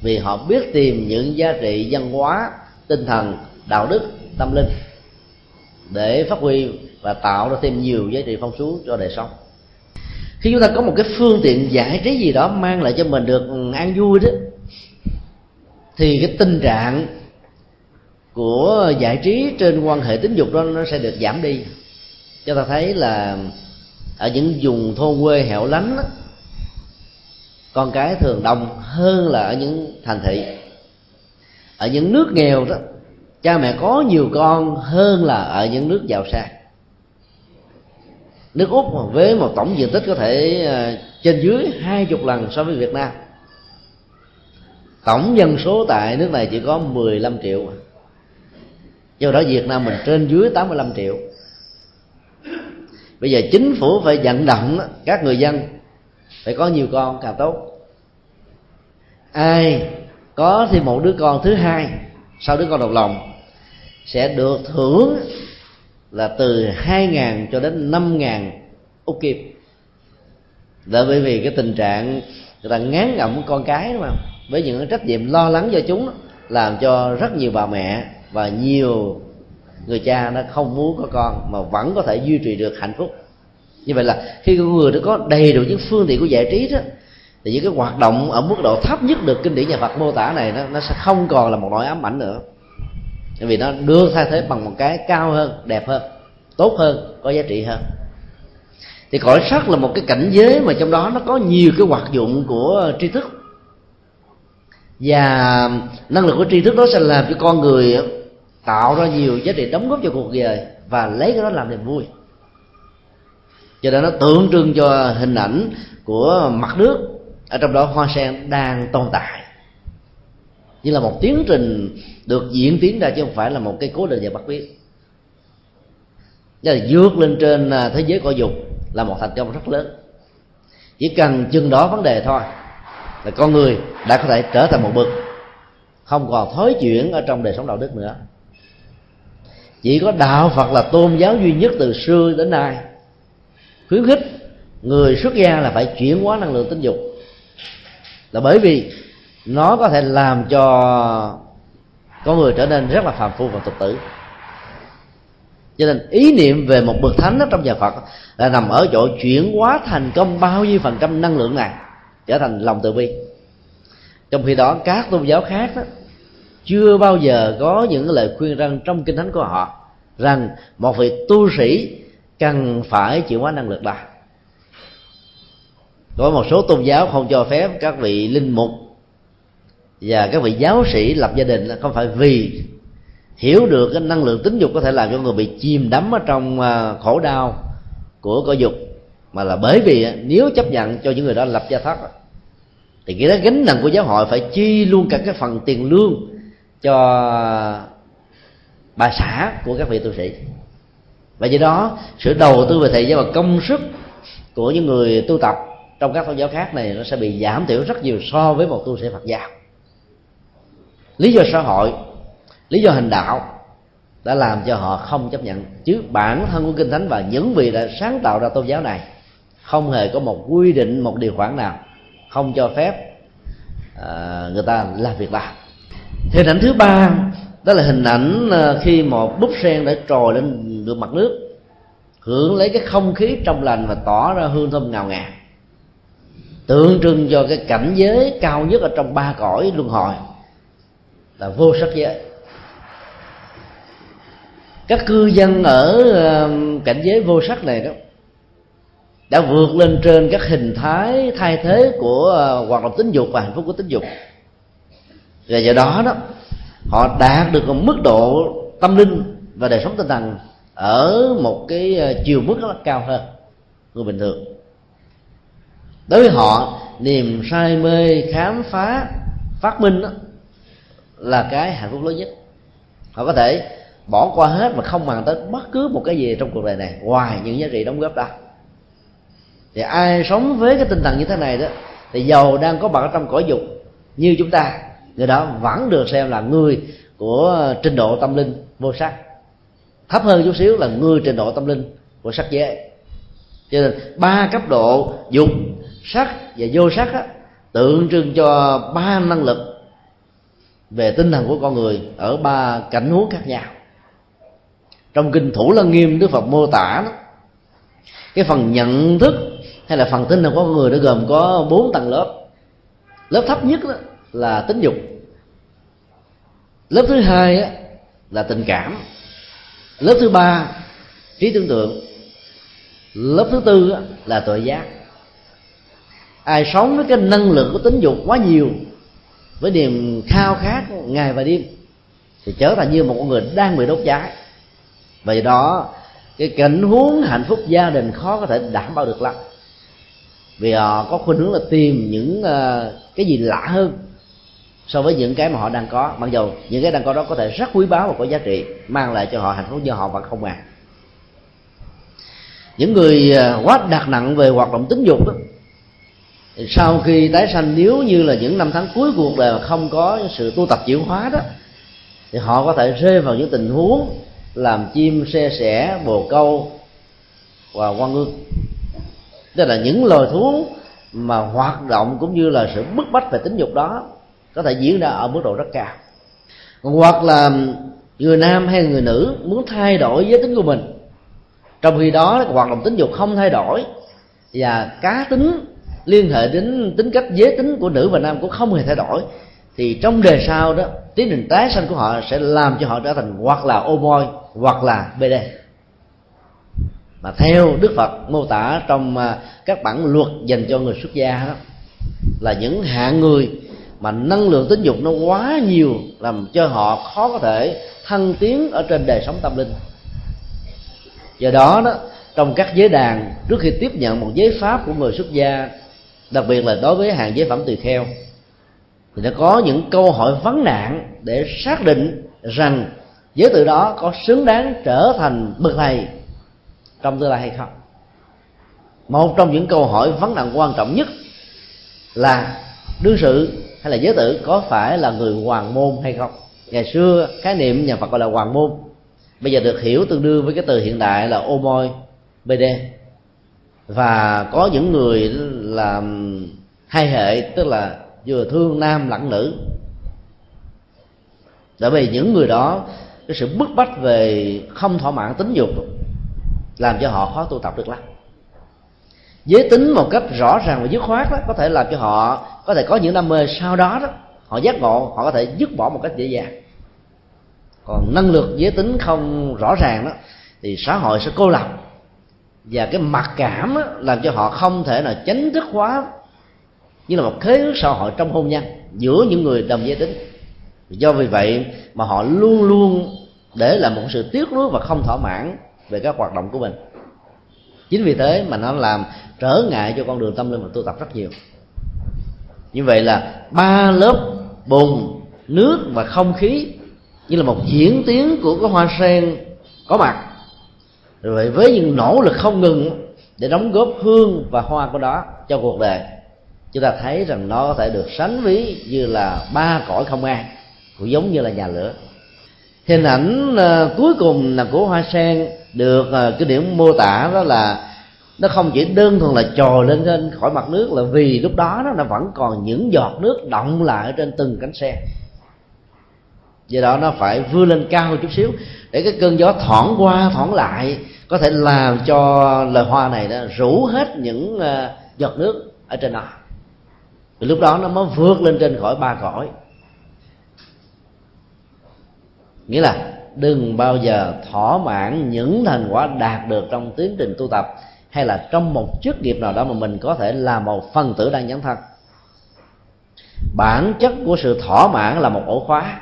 S3: vì họ biết tìm những giá trị văn hóa tinh thần đạo đức tâm linh để phát huy và tạo ra thêm nhiều giá trị phong phú cho đời sống. Khi chúng ta có một cái phương tiện giải trí gì đó mang lại cho mình được an vui đó thì cái tình trạng của giải trí trên quan hệ tính dục đó nó sẽ được giảm đi. Cho ta thấy là ở những vùng thôn quê hẻo lánh đó, con cái thường đông hơn là ở những thành thị. Ở những nước nghèo đó, cha mẹ có nhiều con hơn là ở những nước giàu sang. Nước úc với một tổng diện tích có thể à, trên dưới hai chục lần so với việt nam. Tổng dân số tại nước này chỉ có 15 triệu. Do đó Việt Nam mình trên dưới 85 triệu. Bây giờ chính phủ phải vận động các người dân phải có nhiều con càng tốt. Ai có thêm một đứa con thứ hai, sau đứa con đầu lòng, sẽ được thưởng là từ 2.000 cho đến 5.000 úc kim. Là bởi vì cái tình trạng người ta ngán ngẩm con cái đúng không với những trách nhiệm lo lắng cho chúng, làm cho rất nhiều bà mẹ và nhiều người cha nó không muốn có con mà vẫn có thể duy trì được hạnh phúc như vậy là khi con người đã có đầy đủ những phương tiện của giải trí đó thì những cái hoạt động ở mức độ thấp nhất được kinh điển nhà Phật mô tả này nó, nó sẽ không còn là một nỗi ám ảnh nữa. Bởi vì nó đưa thay thế bằng một cái cao hơn đẹp hơn tốt hơn có giá trị hơn. Thì cõi sắc là một cái cảnh giới mà trong đó nó có nhiều cái hoạt dụng của tri thức. Và năng lực của tri thức đó sẽ làm cho con người tạo ra nhiều giá trị đóng góp cho cuộc đời và lấy cái đó làm niềm vui cho nên nó tượng trưng cho hình ảnh của mặt nước ở trong đó hoa sen đang tồn tại. Như là một tiến trình được diễn tiến ra chứ không phải là một cái cố định và bắt biết Tức là vượt lên trên à, thế giới cõi dục là một thành công rất lớn. Chỉ cần chừng đó vấn đề thôi là con người đã có thể trở thành một bậc. Không còn thối chuyển ở trong đời sống đạo đức nữa. Chỉ có đạo phật là tôn giáo duy nhất từ xưa đến nay khuyến khích người xuất gia là phải chuyển hóa năng lượng tính dục. Là bởi vì nó có thể làm cho con người trở nên rất là phàm phu và tục tử. Cho nên ý niệm về một bậc thánh đó trong nhà phật là nằm ở chỗ chuyển hóa thành công bao nhiêu phần trăm năng lượng này trở thành lòng từ bi. Trong khi đó các tôn giáo khác đó, chưa bao giờ có những lời khuyên răng trong kinh thánh của họ rằng một vị tu sĩ cần phải chuyển hóa năng lực đó có một số tôn giáo không cho phép các vị linh mục và các vị giáo sĩ lập gia đình là không phải vì hiểu được cái năng lượng tính dục có thể làm cho người bị chìm đắm ở trong à, khổ đau của cõi dục, mà là bởi vì à, nếu chấp nhận cho những người đó lập gia thất thì cái đó gánh nặng của giáo hội phải chi luôn cả cái phần tiền lương cho bà xã của các vị tu sĩ và do đó sự đầu tư về thời gian và công sức của những người tu tập trong các tôn giáo khác này nó sẽ bị giảm thiểu rất nhiều so với một tu sĩ Phật giáo. Lý do xã hội lý do hành đạo đã làm cho họ không chấp nhận. Chứ bản thân của kinh thánh và những vị đã sáng tạo ra tôn giáo này không hề có một quy định một điều khoản nào không cho phép uh, người ta làm việc làm. Hình ảnh thứ ba đó là hình ảnh à, khi một búp sen đã trồi lên được mặt nước, hưởng lấy cái không khí trong lành và tỏ ra hương thơm ngào ngạt. Tượng trưng cho cái cảnh giới cao nhất ở trong ba cõi luân hồi là vô sắc giới. Các cư dân ở um, cảnh giới vô sắc này đó đã vượt lên trên các hình thái, thay thế của uh, hoạt động tính dục và hạnh phúc của tính dục. Và do đó đó, họ đạt được một mức độ tâm linh và đời sống tinh thần ở một cái ờ, chiều mức rất cao hơn người bình thường. Đối với họ niềm say mê khám phá phát minh đó, là cái hạnh phúc lớn nhất. Họ có thể bỏ qua hết mà không màng tới bất cứ một cái gì trong cuộc đời này ngoài những giá trị đóng góp đó. Thì ai sống với cái tinh thần như thế này đó thì giàu đang có mặt trong cõi dục như chúng ta. Người đó vẫn được xem là người của ờ, trình độ tâm linh vô sắc thấp hơn chút xíu là người trình độ tâm linh của sắc giới. Cho nên ba cấp độ dục sắc và vô sắc á, tượng trưng cho ba năng lực về tinh thần của con người ở ba cảnh huống khác nhau. Trong kinh thủ lăng nghiêm đức phật mô tả đó cái phần nhận thức hay là phần tinh thần của con người nó gồm có bốn tầng lớp. Lớp thấp nhất đó là tính dục. Lớp thứ hai á, là tình cảm lớp thứ ba, trí tưởng tượng. Lớp thứ tư là tội giác. Ai sống với cái năng lượng của tính dục quá nhiều, với niềm khao khát ngày và đêm, thì trở thành như một con người đang bị đốt cháy. Vì đó, cái cảnh huống hạnh phúc gia đình khó có thể đảm bảo được lắm. Vì họ có khuynh hướng là tìm những ờ, cái gì lạ hơn so với những cái mà họ đang có mặc dù những cái đang có đó có thể rất quý báu và có giá trị mang lại cho họ hạnh phúc nhưng họ vẫn không à? những người à, quá đặt nặng về hoạt động tính dục đó thì sau khi tái sanh nếu như là những năm tháng cuối cuộc đời mà không có sự tu tập chuyển hóa đó thì họ có thể rơi vào những tình huống làm chim xe sẻ bồ câu và quan ngư, tức là những loài thú mà hoạt động cũng như là sự bức bách về tính dục đó có thể diễn ra ở mức độ rất cao. Hoặc là người nam hay người nữ muốn thay đổi giới tính của mình, trong khi đó hoạt động tính dục không thay đổi, và cá tính liên hệ đến tính cách giới tính của nữ và nam cũng không hề thay đổi, thì trong đề sau đó, tiến trình tái sanh của họ sẽ làm cho họ trở thành hoặc là ô môi hoặc là bd mà theo đức phật mô tả trong à, các bản luật dành cho người xuất gia đó, là những hạng người mà năng lượng tính dục nó quá nhiều làm cho họ khó có thể thăng tiến ở trên đời sống tâm linh. Do đó đó, trong các giới đàn, trước khi tiếp nhận một giới pháp của người xuất gia, đặc biệt là đối với hàng giới phẩm tùy kheo, thì nó có những câu hỏi vấn nạn để xác định rằng giới tự đó có xứng đáng trở thành bậc thầy trong tương lai hay không. Một trong những câu hỏi vấn nạn quan trọng nhất là đương sự hay là giới tử có phải là người hoàng môn hay không? Ngày xưa, khái niệm nhà phật gọi là hoàng môn. Bây giờ được hiểu tương đương với cái từ hiện đại là ô môi bd và có những người làm hai hệ, tức là vừa thương nam lẫn nữ. Bởi vì những người đó, cái sự bức bách về không thỏa mãn tính dục làm cho họ khó tu tập được lắm giới tính một cách rõ ràng và dứt khoát đó có thể làm cho họ có thể có những đam mê sau đó đó. Họ giác ngộ họ có thể dứt bỏ một cách dễ dàng. Còn năng lực giới tính không rõ ràng đó thì xã hội sẽ cô lập. Và cái mặc cảm đó, làm cho họ không thể nào chánh thức hóa như là một khế ước xã hội trong hôn nhân giữa những người đồng giới tính. Do vì vậy mà họ luôn luôn để là một sự tiếc nuối và không thỏa mãn về các hoạt động của mình. Chính vì thế mà nó làm trở ngại cho con đường tâm linh và tu tập rất nhiều. Như vậy là ba lớp bùn nước và không khí như là một diễn tiến của cái hoa sen có mặt. Rồi vậy với những nỗ lực không ngừng để đóng góp hương và hoa của đó cho cuộc đời chúng ta thấy rằng nó có thể được sánh ví như là ba cõi không an cũng giống như là nhà lửa. Hình ảnh uh, cuối cùng là của hoa sen được uh, cái điểm mô tả đó là nó không chỉ đơn thuần là trồi lên trên khỏi mặt nước là vì lúc đó nó vẫn còn những giọt nước động lại ở trên từng cánh sen do đó nó phải vươn lên cao chút xíu để cái cơn gió thoảng qua, thoảng lại có thể làm cho loài hoa này đó rủ hết những ờ, giọt nước ở trên nó Thì lúc đó nó mới vượt lên trên khỏi ba cõi. Nghĩa là đừng bao giờ thỏa mãn những thành quả đạt được trong tiến trình tu tập hay là trong một chức nghiệp nào đó mà mình có thể là một phần tử đang nhấn thân? Bản chất của sự thỏa mãn là một ổ khóa.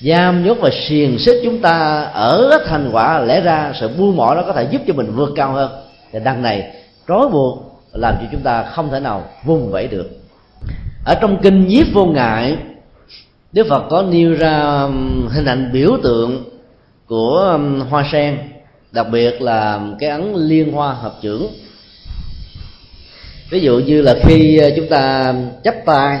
S3: Giam nhốt và xiềng xích chúng ta ở thành quả, lẽ ra sự buông bỏ đó có thể giúp cho mình vượt cao hơn. Thì đằng này, trói buộc làm cho chúng ta không thể nào vùng vẫy được. Ở trong kinh nhiếp vô ngại, đức phật có nêu ra hình ảnh biểu tượng của hoa sen đặc biệt là cái ấn liên hoa hợp trưởng ví dụ như là khi ờ, chúng ta chấp tay,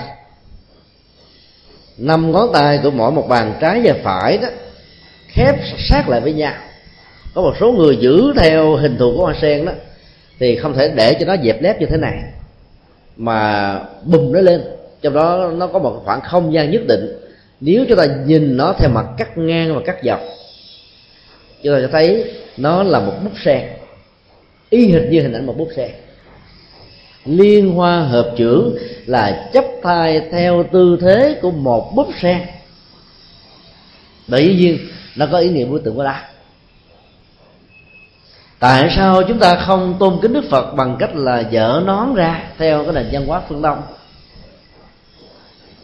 S3: năm ngón tay của mỗi một bàn trái và phải đó, khép sát lại với nhau. Có một số người giữ theo hình thù của hoa sen đó, thì không thể để cho nó dẹp lép như thế này, mà bùng nó lên. Trong đó nó có một khoảng không gian nhất định. Nếu chúng ta nhìn nó theo mặt cắt ngang và cắt dọc, chúng ta sẽ thấy nó là một bút sen. Y hệt như hình ảnh một bút sen. Liên hoa hợp trưởng là chấp thai theo tư thế của một búp sen. Bởi nhiên nó có ý nghĩa biểu tượng của đa tại sao chúng ta không tôn kính đức phật bằng cách là dở nón ra theo cái nền văn hóa phương đông?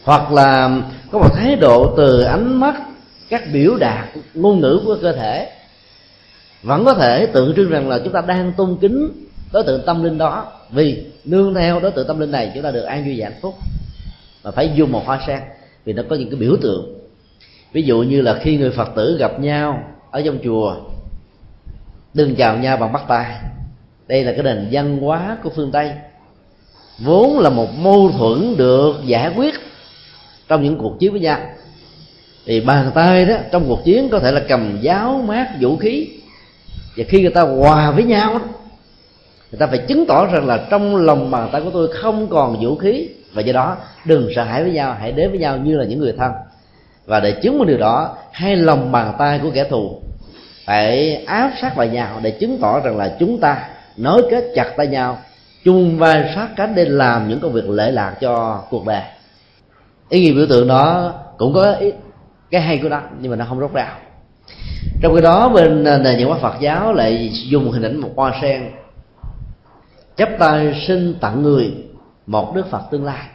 S3: Hoặc là có một thái độ từ ánh mắt các biểu đạt ngôn ngữ của cơ thể vẫn có thể tượng trưng rằng là chúng ta đang tôn kính đối tượng tâm linh đó. Vì nương theo đối tượng tâm linh này chúng ta được an vui và hạnh phúc. Mà phải dùng một hoa sen, vì nó có những cái biểu tượng. Ví dụ như là khi người phật tử gặp nhau ở trong chùa, đừng chào nhau bằng bắt tay đây là cái nền văn hóa của phương tây. Vốn là một mâu thuẫn được giải quyết trong những cuộc chiến với nhau. Thì bàn tay đó, trong cuộc chiến có thể là cầm giáo mát vũ khí và khi người ta hòa với nhau đó, người ta phải chứng tỏ rằng là trong lòng bàn tay của tôi không còn vũ khí. Và do đó đừng sợ hãi với nhau hãy đến với nhau như là những người thân. Và để chứng minh điều đó hai lòng bàn tay của kẻ thù phải áp sát vào nhau để chứng tỏ rằng là chúng ta nối kết chặt tay nhau chung vai sát cánh để làm những công việc lệ lạc cho cuộc đời. Ý nghĩa biểu tượng đó cũng có ý, cái hay của nó nhưng mà nó không rốt ráo trong khi đó, bên à, nền nhà văn Phật giáo lại dùng hình ảnh một hoa sen. Chắp tay xin tặng người một đức Phật tương lai.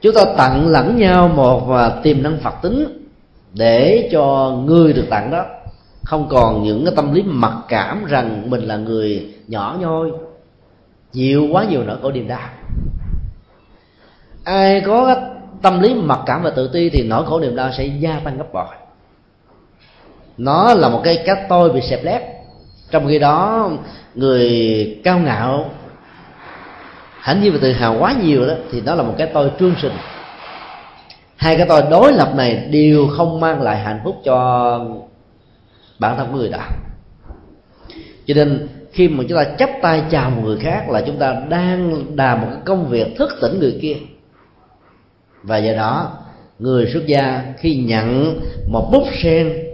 S3: Chúng ta tặng lẫn nhau một và tiềm năng Phật tính để cho người được tặng đó. Không còn những cái tâm lý mặc cảm rằng mình là người nhỏ nhoi chịu quá nhiều nỗi khổ niềm đau. Ai có cái tâm lý mặc cảm và tự ti thì nỗi khổ niềm đau sẽ gia tăng gấp bội nó là một cái cách tôi bị xẹp lép. Trong khi đó, người cao ngạo hãnh nhiên và tự hào quá nhiều đó, thì nó là một cái tôi trương sinh hai cái tôi đối lập này đều không mang lại hạnh phúc cho bản thân của người đó. Cho nên, khi mà chúng ta chấp tay chào một người khác là chúng ta đang làm một cái công việc thức tỉnh người kia. Và do đó, người xuất gia khi nhận một bút sen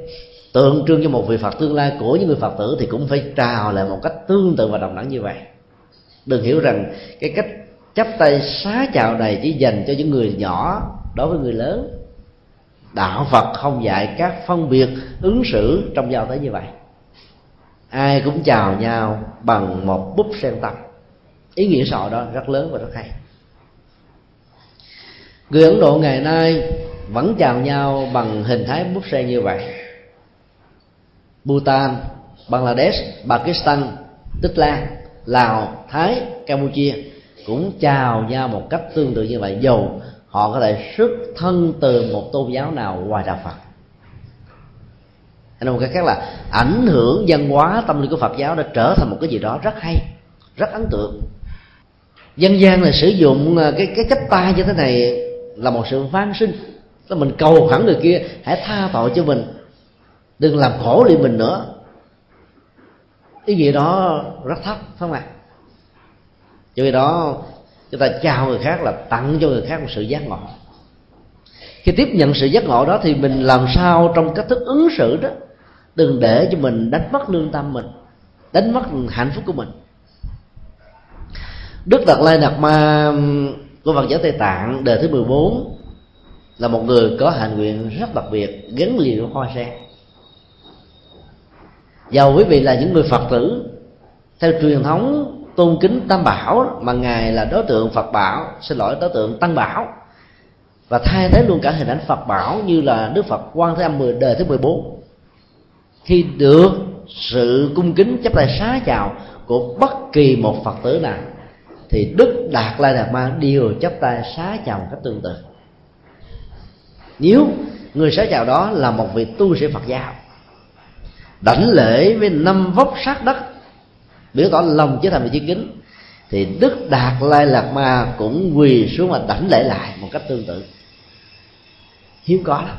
S3: tượng trưng cho một vị phật tương lai của những người phật tử thì cũng phải trào lại một cách tương tự và đồng đẳng như vậy. Đừng hiểu rằng cái cách chắp tay xá chào này chỉ dành cho những người nhỏ đối với người lớn. Đạo phật không dạy các phân biệt ứng xử trong giao tế như vậy. Ai cũng chào nhau bằng một bút sen tâm ý nghĩa sọ đó rất lớn và rất hay. Người ấn độ ngày nay vẫn chào nhau bằng hình thái bút sen như vậy bhutan, bangladesh, pakistan, tích lan, lào, thái, campuchia cũng chào nhau một cách tương tự như vậy, Dù họ có thể xuất thân từ một tôn giáo nào ngoài đạo phật. Hay một cái khác là ảnh hưởng văn hóa tâm linh của phật giáo đã trở thành một cái gì đó rất hay, rất ấn tượng. Dân gian là sử dụng à, cái cái cách tay như thế này là một sự van sinh là mình cầu hẳn người kia, hãy tha tội cho mình đừng làm khổ đi mình nữa. Ý nghĩa đó rất thấp, phải không ạ? Cho vì đó, chúng ta chào người khác là tặng cho người khác một sự giác ngộ. Khi tiếp nhận sự giác ngộ đó thì mình làm sao trong cách thức ứng xử đó, đừng để cho mình đánh mất lương tâm mình, đánh mất hạnh phúc của mình. Đức đạt lai đạt ma của phật giáo tây tạng đời thứ 14 là một người có hạnh nguyện rất đặc biệt, gắn liền với hoa sen dầu quý vị là những người phật tử, theo truyền thống tôn kính tam bảo, mà ngài là đối tượng phật bảo, xin lỗi, đối tượng tăng bảo. Và thay thế luôn cả hình ảnh phật bảo như là đức phật quan thế âm mười, đời thứ 14 khi được sự cung kính chấp tay xá chào của bất kỳ một phật tử nào, thì đức đạt lai đạt ma đều chấp tay xá chào một cách tương tự. Nếu người xá chào đó là một vị tu sĩ phật giáo đảnh lễ với năm vóc sát đất. Biểu tỏ lòng chế thành và chiến kính. Thì đức đạt lai lạc ma cũng quỳ xuống mà đảnh lễ lại một cách tương tự. Hiếm có lắm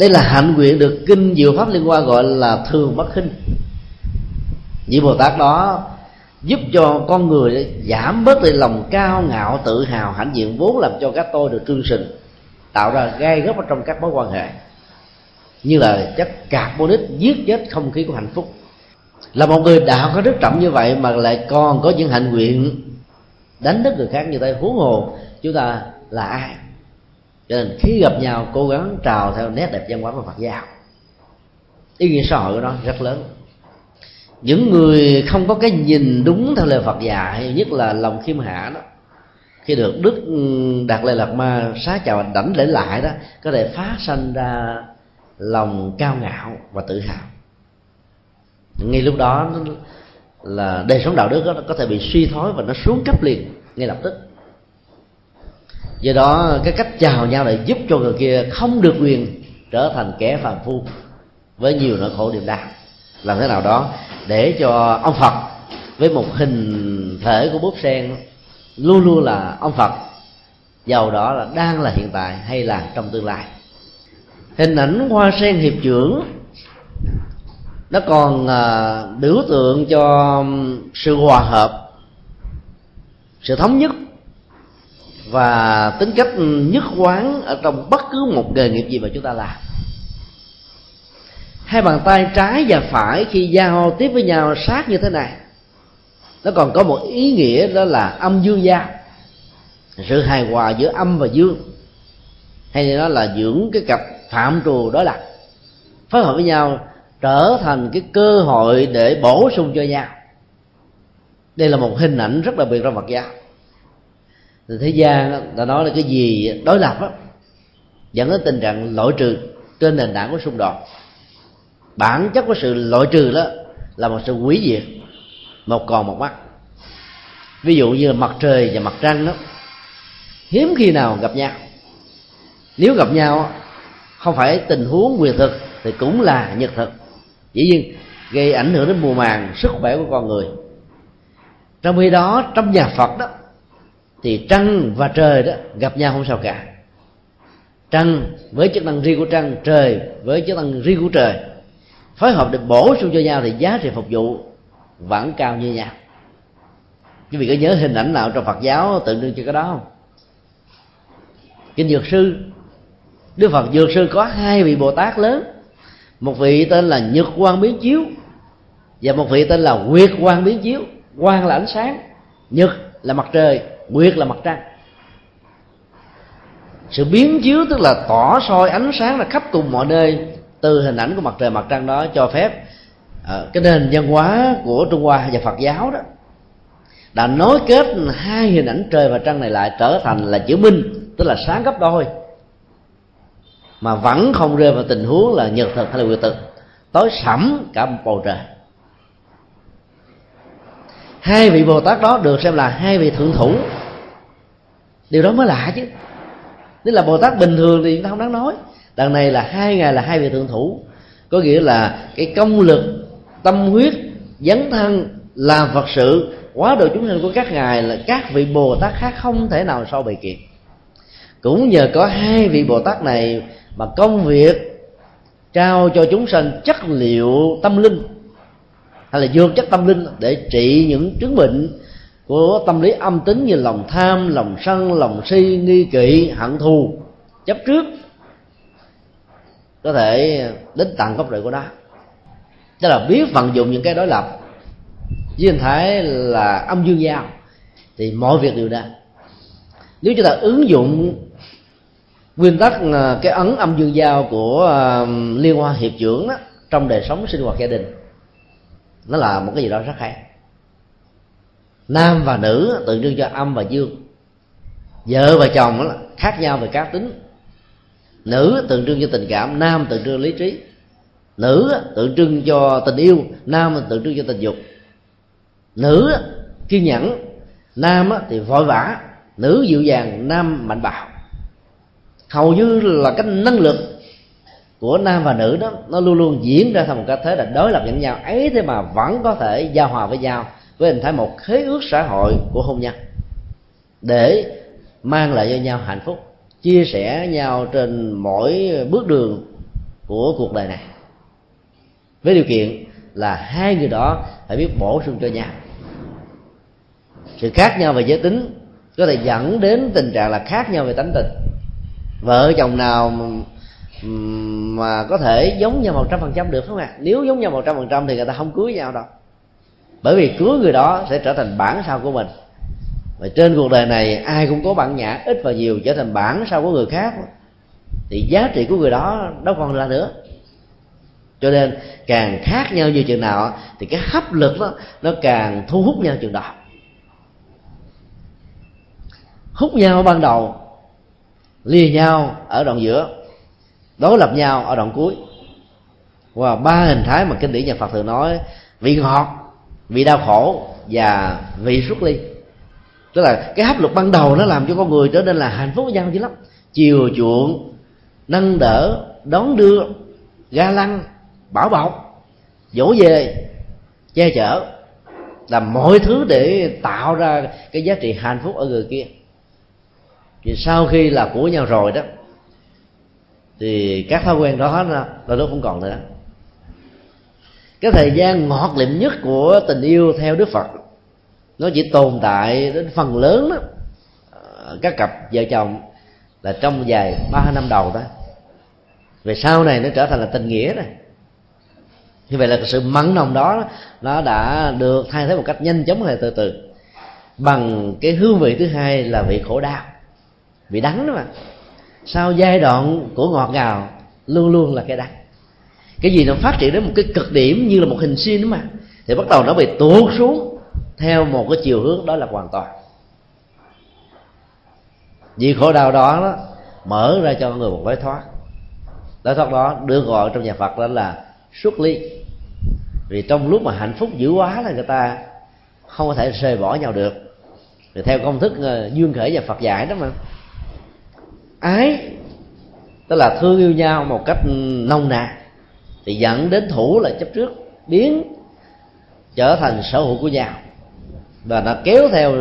S3: đây là hạnh nguyện được kinh diệu pháp liên quan gọi là thường bất khinh. Vị bồ tát đó giúp cho con người giảm bớt đi lòng cao ngạo, tự hào, hãnh diện vốn làm cho các tôi được trương sình tạo ra gai góc ở trong các mối quan hệ như là chất carbonic giết chết không khí của hạnh phúc. Là một người đạo có đức trọng như vậy mà lại còn có những hạnh nguyện đánh thức người khác như thế, huống hồ chúng ta là ai? Cho nên khi gặp nhau, cố gắng trào theo nét đẹp văn hóa của phật giáo. Ý nghĩa xã hội của nó rất lớn. Những người không có cái nhìn đúng theo lời phật dạy nhất là lòng khiêm hạ đó, khi được đức đạt lai lạt ma xá chào đảnh lễ lại đó, có thể phát sanh ra lòng cao ngạo và tự hào. Ngay lúc đó là đời sống đạo đức đó có thể bị suy thoái và nó xuống cấp liền ngay lập tức. Do đó, cái cách chào nhau lại giúp cho người kia không được quyền trở thành kẻ phàm phu với nhiều nỗi khổ niềm đau. Làm thế nào đó để cho ông phật với một hình thể của búp sen luôn luôn là ông phật, giàu đó là đang là hiện tại hay là trong tương lai hình ảnh hoa sen hiệp trưởng nó còn à, biểu tượng cho sự hòa hợp sự thống nhất và tính cách nhất quán ở trong bất cứ một nghề nghiệp gì mà chúng ta làm. Hai bàn tay trái và phải khi giao tiếp với nhau sát như thế này nó còn có một ý nghĩa đó là âm dương giao. Sự hài hòa giữa âm và dương hay nó là dưỡng cái cặp phạm trù đối lập phối hợp với nhau trở thành cái cơ hội để bổ sung cho nhau. Đây là một hình ảnh rất đặc biệt trong Phật giáo. Thì thế gian ta nói là cái gì đối lập á, dẫn đến tình trạng loại trừ trên nền tảng của xung đột. Bản chất của sự loại trừ đó là một sự hủy diệt, một còn một mắt ví dụ như mặt trời và mặt trăng đó, hiếm khi nào gặp nhau. Nếu gặp nhau không phải tình huống quyền thực thì cũng là nhật thực. Dĩ nhiên, gây ảnh hưởng đến mùa màng sức khỏe của con người. Trong khi đó, trong nhà phật đó, thì trăng và trời đó gặp nhau không sao cả. Trăng với chức năng riêng của trăng, trời với chức năng riêng của trời. Phối hợp để bổ sung cho nhau thì giá trị phục vụ vẫn cao như nhau. Quý vị có nhớ hình ảnh nào trong phật giáo tượng trưng cho cái đó không? Kinh dược sư đức phật dược sư có hai vị bồ tát lớn. Một vị tên là nhật quang biến chiếu và một vị tên là nguyệt quang biến chiếu. Quang là ánh sáng nhật là mặt trời nguyệt là mặt trăng. Sự biến chiếu tức là tỏ soi ánh sáng là khắp cùng mọi nơi từ hình ảnh của mặt trời mặt trăng đó cho phép à, cái nền văn hóa của trung hoa và phật giáo đó đã nối kết hai hình ảnh trời và trăng này lại trở thành là chữ minh tức là sáng gấp đôi mà vẫn không rơi vào tình huống là nhật thực hay là nguyệt thực. Tối sẫm cả một bầu trời. Hai vị bồ tát đó được xem là hai vị thượng thủ. Điều đó mới lạ chứ. Nếu là bồ tát bình thường thì ta không đáng nói. Đằng này là hai ngày là hai vị thượng thủ. Có nghĩa là cái công lực, tâm huyết, dấn thân, làm phật sự, quá độ chúng sinh của các ngài là các vị bồ tát khác không thể nào so bì kịp. Cũng nhờ có hai vị bồ tát này mà công việc trao cho chúng sanh chất liệu tâm linh, hay là dược chất tâm linh để trị những chứng bệnh của tâm lý âm tính như lòng tham, lòng sân, lòng si, nghi kỵ, hận thù, chấp trước, có thể đến tận gốc rễ của nó tức là biết vận dụng những cái đối lập với hình thái là âm dương giao, thì mọi việc đều đạt. nếu chúng ta ứng dụng nguyên tắc à, cái ấn âm dương giao của à, liên hoa hiệp trưởng đó, trong đời sống sinh hoạt gia đình nó là một cái gì đó rất hay. Nam và nữ tượng trưng cho âm và dương. Vợ và chồng đó khác nhau về cá tính. Nữ tượng trưng cho tình cảm nam tượng trưng lý trí. Nữ tượng trưng cho tình yêu nam tượng trưng cho tình dục. Nữ kiên nhẫn nam thì vội vã. Nữ dịu dàng nam mạnh bạo hầu như là cái năng lực của nam và nữ đó, nó luôn luôn diễn ra thành một cái thế là đối lập lẫn nhau. Ấy thế mà vẫn có thể giao hòa với nhau với hình thái một khế ước xã hội của hôn nhân để mang lại cho nhau hạnh phúc, chia sẻ nhau trên mỗi bước đường của cuộc đời này. Với điều kiện là hai người đó phải biết bổ sung cho nhau. Sự khác nhau về giới tính có thể dẫn đến tình trạng là khác nhau về tánh tình vợ chồng nào mà có thể giống nhau một trăm phần trăm được, không ạ? Nếu giống nhau một trăm phần trăm thì người ta không cưới nhau đâu. Bởi vì cưới người đó sẽ trở thành bản sao của mình. Và trên cuộc đời này, ai cũng có bản nhã ít và nhiều trở thành bản sao của người khác. Thì giá trị của người đó đâu còn là nữa. Cho nên, càng khác nhau như chừng nào, thì cái hấp lực đó, nó càng thu hút nhau chừng đó. Hút nhau ban đầu lìa nhau ở đoạn giữa đối lập nhau ở đoạn cuối. Và wow, ba hình thái mà kinh điển nhà Phật thường nói vị ngọt vị đau khổ và vị xuất ly. Tức là cái hấp lực ban đầu nó làm cho con người trở nên là hạnh phúc với nhau dữ lắm. Chiều chuộng nâng đỡ đón đưa ga lăng bảo bọc dỗ về che chở làm mọi thứ để tạo ra cái giá trị hạnh phúc ở người kia thì sau khi là của nhau rồi đó, thì các thói quen đó là lúc không còn nữa. Cái thời gian ngọt lịm nhất của tình yêu theo đức phật, nó chỉ tồn tại đến phần lớn đó. Ờ, các cặp vợ chồng là trong vài ba năm đầu đó, về sau này nó trở thành là tình nghĩa rồi. Như vậy là sự mặn nồng đó, nó đã được thay thế một cách nhanh chóng hay từ từ, bằng cái hương vị thứ hai là vị khổ đau vị đắng đó mà. Sau giai đoạn của ngọt ngào luôn luôn là cái đắng. Cái gì nó phát triển đến một cái cực điểm như là một hình sin đó mà thì bắt đầu nó bị tuột xuống theo một cái chiều hướng đó là hoàn toàn. Vì khổ đau đó, đó mở ra cho người một lối thoát. Lối thoát đó được gọi trong nhà phật đó là xuất ly. Vì trong lúc mà hạnh phúc dữ quá là người ta không có thể rời bỏ nhau được. Thì theo công thức ờ, uh, duyên khởi và phật giải đó mà ái tức là thương yêu nhau một cách nông nàn, thì dẫn đến thủ là chấp trước, biến trở thành sở hữu của nhau. Và nó kéo theo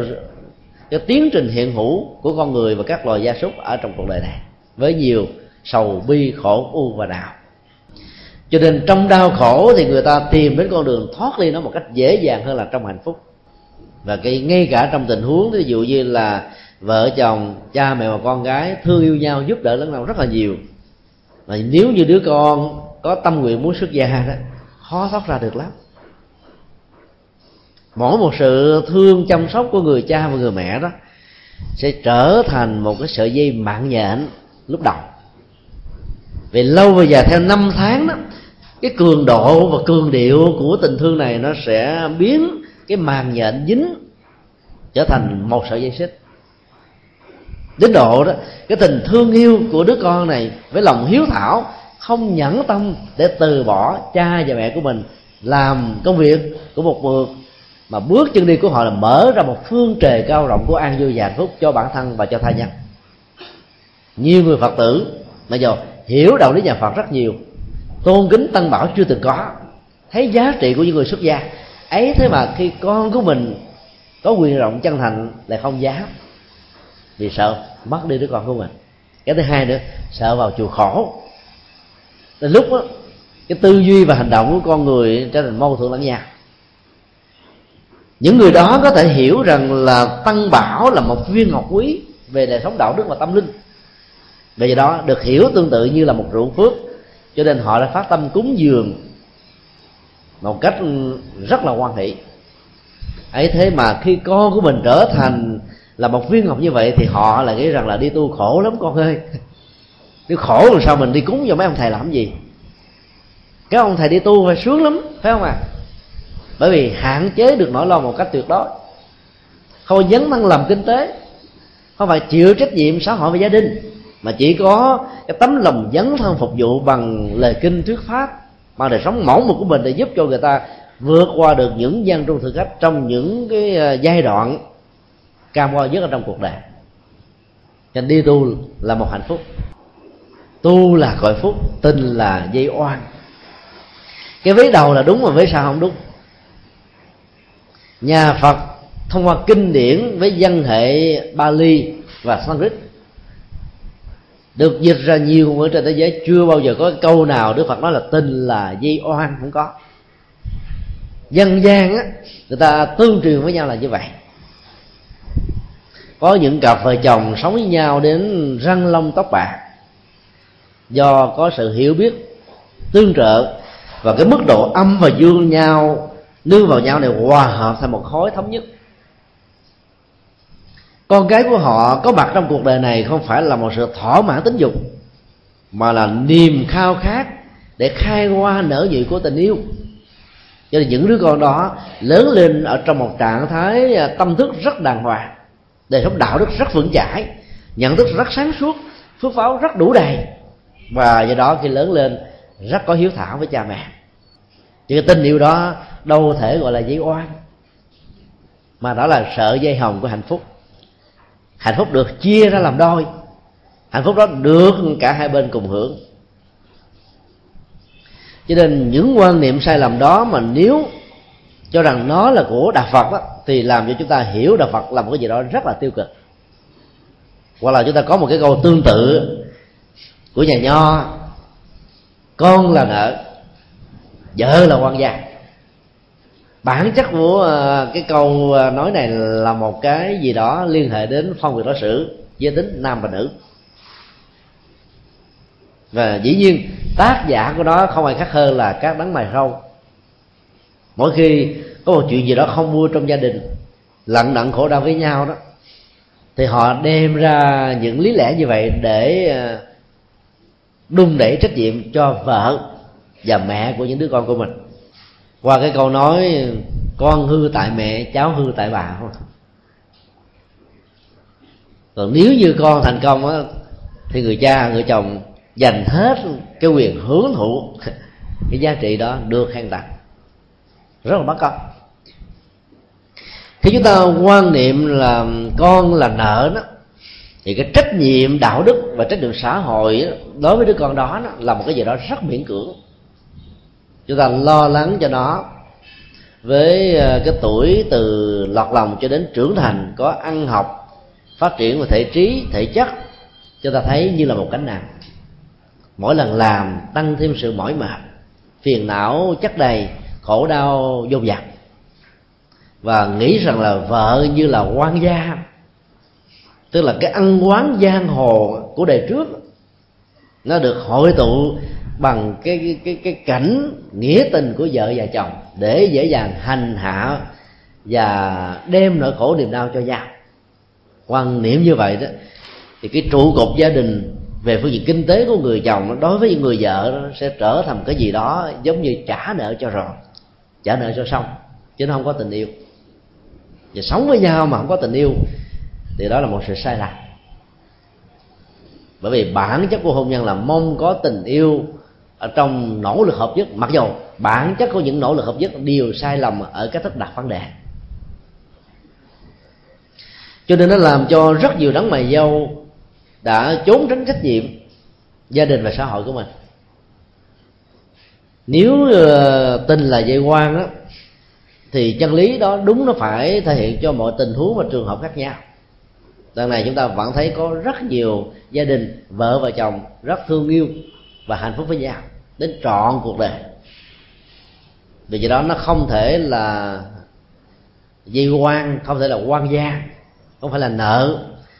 S3: cái tiến trình hiện hữu của con người và các loài gia súc ở trong cuộc đời này, với nhiều sầu bi khổ u và đạo cho nên trong đau khổ thì người ta tìm đến con đường thoát ly nó một cách dễ dàng hơn là trong hạnh phúc. Và cái ngay cả trong tình huống, ví dụ như là vợ chồng, cha mẹ và con gái thương yêu nhau, giúp đỡ lẫn nhau rất là nhiều. Mà nếu như đứa con có tâm nguyện muốn xuất gia đó, khó thoát ra được lắm. Mỗi một sự thương chăm sóc của người cha và người mẹ đó sẽ trở thành một cái sợi dây mạng nhện lúc đầu. Vì lâu về dài, theo năm tháng đó, cái cường độ và cường điệu của tình thương này nó sẽ biến cái màng nhện dính trở thành một sợi dây xích đến độ đó, cái tình thương yêu của đứa con này với lòng hiếu thảo, không nhẫn tâm để từ bỏ cha và mẹ của mình làm công việc của một người, mà bước chân đi của họ là mở ra một phương trời cao rộng của an vui và hạnh phúc cho bản thân và cho tha nhân. Nhiều người phật tử bây giờ hiểu đạo lý nhà phật rất nhiều, tôn kính tăng bảo chưa từng có, thấy giá trị của những người xuất gia, ấy thế mà khi con của mình có quyền rộng chân thành lại không dám vì sợ mất đi đứa con của mình. Cái thứ hai nữa, sợ vào chùa khổ. Đến lúc đó cái tư duy và hành động của con người trở thành mâu thuẫn lẫn nhau. Những người đó có thể hiểu rằng là tăng bảo là một viên ngọc quý về đời sống đạo đức và tâm linh. Vì vậy đó, được hiểu tương tự như là một rượu phước, cho nên họ đã phát tâm cúng dường một cách rất là quan hệ ấy thế mà khi con của mình trở thành là một viên ngọc như vậy thì họ lại nghĩ rằng là đi tu khổ lắm con ơi. (laughs) Nếu khổ làm sao mình đi cúng cho mấy ông thầy làm gì? Các ông thầy đi tu phải sướng lắm, phải không ạ? À? bởi vì hạn chế được nỗi lo một cách tuyệt đối. Không dấn thân làm kinh tế. Không phải chịu trách nhiệm xã hội và gia đình, mà chỉ có cái tấm lòng dấn thân phục vụ bằng lời kinh thuyết pháp, bằng đời sống mẫu mực của mình để giúp cho người ta vượt qua được những gian trung thử thách trong những cái ờ, giai đoạn cam go nhất ở trong cuộc đời. Nên đi tu là một hạnh phúc. Tu là cõi phúc, tin là dây oan. Cái vế đầu là đúng mà vế sau không đúng. Nhà phật thông qua kinh điển với văn hệ bali và sanskrit được dịch ra nhiều ngôn ngữ trên thế giới. Chưa bao giờ có câu nào đức phật nói là tin là dây oan, không có. Dân gian á, người ta tương truyền với nhau là như vậy có những cặp vợ chồng sống với nhau đến răng long tóc bạc. Do có sự hiểu biết, tương trợ và cái mức độ âm và dương nhau, nương vào nhau này hòa hợp thành một khối thống nhất. Con cái của họ có mặt trong cuộc đời này không phải là một sự thỏa mãn tính dục, mà là niềm khao khát để khai hoa nở dị của tình yêu. Cho nên những đứa con đó lớn lên ở trong một trạng thái tâm thức rất đàng hoàng đời sống đạo đức rất vững chãi, nhận thức rất sáng suốt, phước báo rất đủ đầy. Và do đó khi lớn lên, rất có hiếu thảo với cha mẹ. Thì cái tình yêu đó đâu thể gọi là dây oan, mà đó là sợi dây hồng của hạnh phúc. Hạnh phúc được chia ra làm đôi. Hạnh phúc đó được cả hai bên cùng hưởng. Cho nên những quan niệm sai lầm đó mà nếu cho rằng nó là của đạo phật đó, thì làm cho chúng ta hiểu đạo phật là một cái gì đó rất là tiêu cực. Hoặc là chúng ta có một cái câu tương tự của nhà nho. Con là nợ vợ là quan gia. Bản chất của ờ, cái câu ờ, nói này là một cái gì đó liên hệ đến phong việc đối xử giới tính nam và nữ. Và dĩ nhiên tác giả của nó không ai khác hơn là các đấng mày râu mỗi khi có một chuyện gì đó không vui trong gia đình lận đận khổ đau với nhau đó, thì họ đem ra những lý lẽ như vậy để ờ, đun đung đẩy trách nhiệm cho vợ và mẹ của những đứa con của mình. Qua cái câu nói, con hư tại mẹ, cháu hư tại bà không còn nếu như con thành công á, thì người cha, người chồng dành hết cái quyền hướng thụ (laughs) cái giá trị đó được khen tặng rất là bất công khi chúng ta quan niệm là con là nợ đó. Thì cái trách nhiệm đạo đức và trách nhiệm xã hội đối với đứa con đó, đó là một cái gì đó rất miễn cưỡng. Chúng ta lo lắng cho nó với ờ, cái tuổi từ lọt lòng cho đến trưởng thành có ăn học phát triển về thể trí thể chất chúng ta thấy như là một cánh nặng. Mỗi lần làm tăng thêm sự mỏi mệt phiền não chất đầy khổ đau vô dập và nghĩ rằng là vợ như là quan gia tức là cái ăn quán giang hồ của đời trước nó được hội tụ bằng cái cái cái, cảnh nghĩa tình của vợ và chồng để dễ dàng hành hạ và đem nỗi khổ niềm đau cho nhau. Quan niệm như vậy đó thì cái trụ cột gia đình về phương diện kinh tế của người chồng đối với người vợ sẽ trở thành cái gì đó giống như trả nợ cho rồi trả nợ cho xong, chứ nó không có tình yêu. Và sống với nhau mà không có tình yêu, thì đó là một sự sai lầm. Bởi vì bản chất của hôn nhân là mong có tình yêu ở trong nỗ lực hợp nhất. Mặc dù bản chất của những nỗ lực hợp nhất đều sai lầm ở cách thức đặt vấn đề. Cho nên nó làm cho rất nhiều đấng mày dâu đã trốn tránh trách nhiệm gia đình và xã hội của mình nếu ờ, tin là dây quan á, thì chân lý đó đúng nó phải thể hiện cho mọi tình huống và trường hợp khác nhau. Lần này chúng ta vẫn thấy có rất nhiều gia đình, vợ và chồng rất thương yêu và hạnh phúc với nhau đến trọn cuộc đời. Vì vậy đó, nó không thể là di quan không thể là quan gia, không phải là nợ,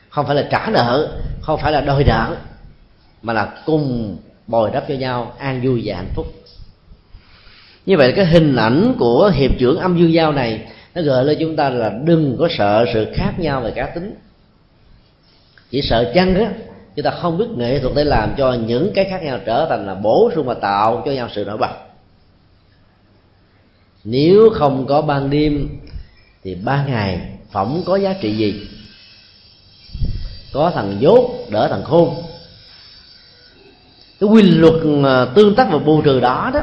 S3: không phải là trả nợ, không phải là đòi nợ, mà là cùng bồi đắp cho nhau an vui và hạnh phúc như vậy cái hình ảnh của hiệp trưởng âm dương giao này, nó gợi lên chúng ta là đừng có sợ sự khác nhau về cá tính. Chỉ sợ chăng á, chúng ta không biết nghệ thuật để làm cho những cái khác nhau trở thành là bổ sung và tạo cho nhau sự nổi bật. Nếu không có ban đêm, thì ban ngày phỏng có giá trị gì? Có thằng dốt đỡ thằng khôn. Cái quy luật à, tương tác và bù trừ đó đó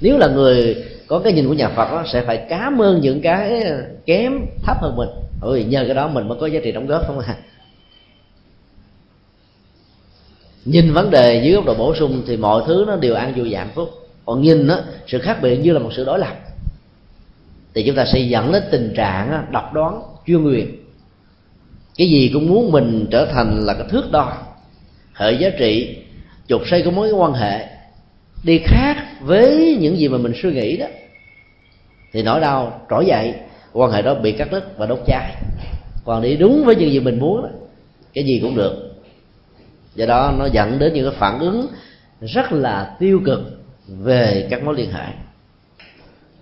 S3: nếu là người có cái nhìn của nhà Phật đó, sẽ phải cảm ơn những cái kém thấp hơn mình. Bởi vì nhờ cái đó mình mới có giá trị đóng góp không à? Nhìn vấn đề dưới góc độ bổ sung thì mọi thứ nó đều an vui và hạnh phúc. Còn nhìn đó, sự khác biệt như là một sự đối lập. Thì chúng ta sẽ dẫn đến tình trạng độc đoán chuyên quyền cái gì cũng muốn mình trở thành là cái thước đo hệ giá trị chụp xây của mối quan hệ đi khác với những gì mà mình suy nghĩ đó. Thì nỗi đau trỗi dậy quan hệ đó bị cắt đứt và đốt cháy. Còn đi đúng với những gì mình muốn đó, cái gì cũng được. Do đó nó dẫn đến những cái phản ứng rất là tiêu cực về các mối liên hệ.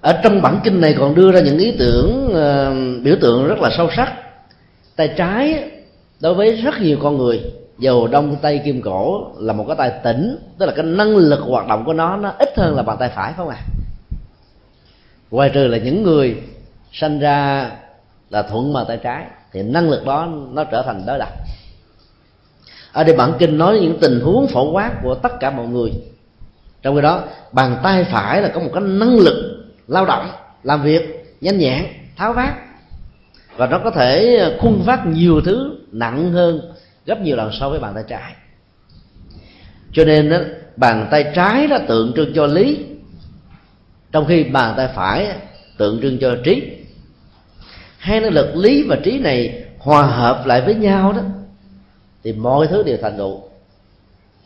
S3: Ở trong bản kinh này còn đưa ra những ý tưởng uh, biểu tượng rất là sâu sắc. Tay trái đối với rất nhiều con người dầu đông tay kim cổ là một cái tay tỉnh, tức là cái năng lực hoạt động của nó nó ít hơn là bàn tay phải phải không ạ? À? ngoài trừ là những người sanh ra là thuận bàn tay trái, thì năng lực đó nó trở thành đối lập. Ở đây bản kinh nói những tình huống phổ quát của tất cả mọi người. Trong khi đó, bàn tay phải là có một cái năng lực lao động, làm việc, nhanh nhẹn, tháo vát. Và nó có thể khuân phát nhiều thứ nặng hơn gấp nhiều lần so với bàn tay trái. Cho nên đó, bàn tay trái là tượng trưng cho lý. Trong khi bàn tay phải tượng trưng cho trí. Hai năng lực lý và trí này hòa hợp lại với nhau đó thì mọi thứ đều thành tựu.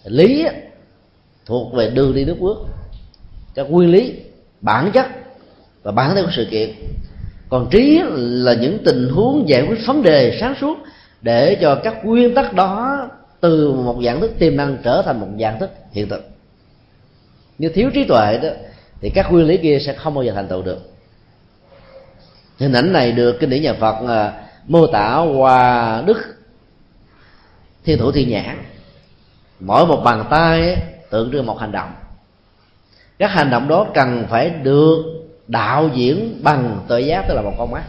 S3: Lý thuộc về đường đi nước bước. Các nguyên lý bản chất và bản thân của sự kiện. Còn trí là những tình huống giải quyết vấn đề sáng suốt để cho các nguyên tắc đó từ một dạng thức tiềm năng trở thành một dạng thức hiện thực. Như thiếu trí tuệ đó, thì các nguyên lý kia sẽ không bao giờ thành tựu được. Hình ảnh này được kinh điển nhà phật à, mô tả qua đức thiên thủ thiên nhãn. Mỗi một bàn tay tượng trưng một hành động. Các hành động đó cần phải được đạo diễn bằng tội giác, tức là một con mắt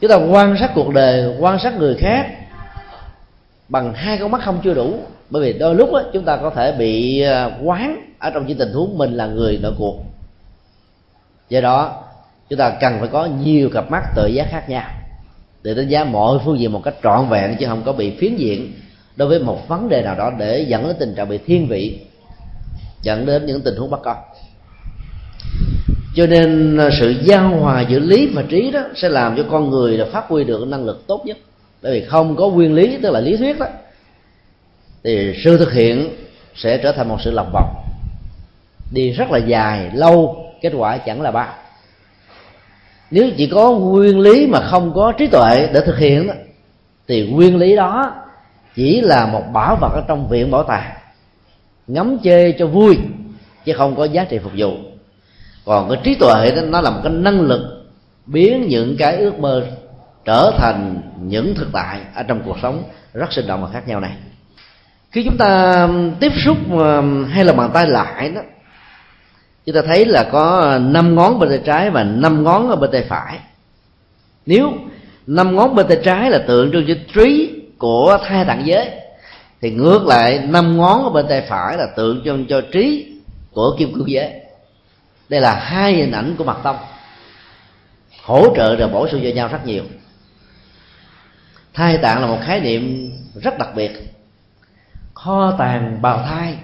S3: chúng ta quan sát cuộc đời quan sát người khác bằng hai con mắt không chưa đủ. Bởi vì đôi lúc đó, chúng ta có thể bị à, quán ở trong những tình huống mình là người nội cuộc. Do đó chúng ta cần phải có nhiều cặp mắt tự giác khác nhau để đánh giá mọi phương diện một cách trọn vẹn chứ không có bị phiến diện đối với một vấn đề nào đó để dẫn đến tình trạng bị thiên vị dẫn đến những tình huống bất con cho nên à, sự giao hòa giữa lý và trí đó sẽ làm cho con người là phát huy được năng lực tốt nhất. Bởi vì không có nguyên lý tức là lý thuyết đó thì sự thực hiện sẽ trở thành một sự lòng vòng. Đi rất là dài lâu kết quả chẳng là bao. Nếu chỉ có nguyên lý mà không có trí tuệ để thực hiện đó, thì nguyên lý đó chỉ là một bảo vật ở trong viện bảo tàng ngắm chơi cho vui chứ không có giá trị phục vụ còn cái trí tuệ đó, nó là một cái năng lực biến những cái ước mơ trở thành những thực tại ở trong cuộc sống rất sinh động và khác nhau này. Khi chúng ta tiếp xúc hay là bàn tay lại đó, chúng ta thấy là có năm ngón bên tay trái và năm ngón ở bên tay phải. Nếu năm ngón bên tay trái là tượng trưng cho trí của thai tạng giới, thì ngược lại, năm ngón ở bên tay phải là tượng trưng cho trí của kim cương giới đây là hai hình ảnh của mặt tông. Hỗ trợ và bổ sung cho nhau rất nhiều. Thai tạng là một khái niệm rất đặc biệt. Kho tàng bào thai.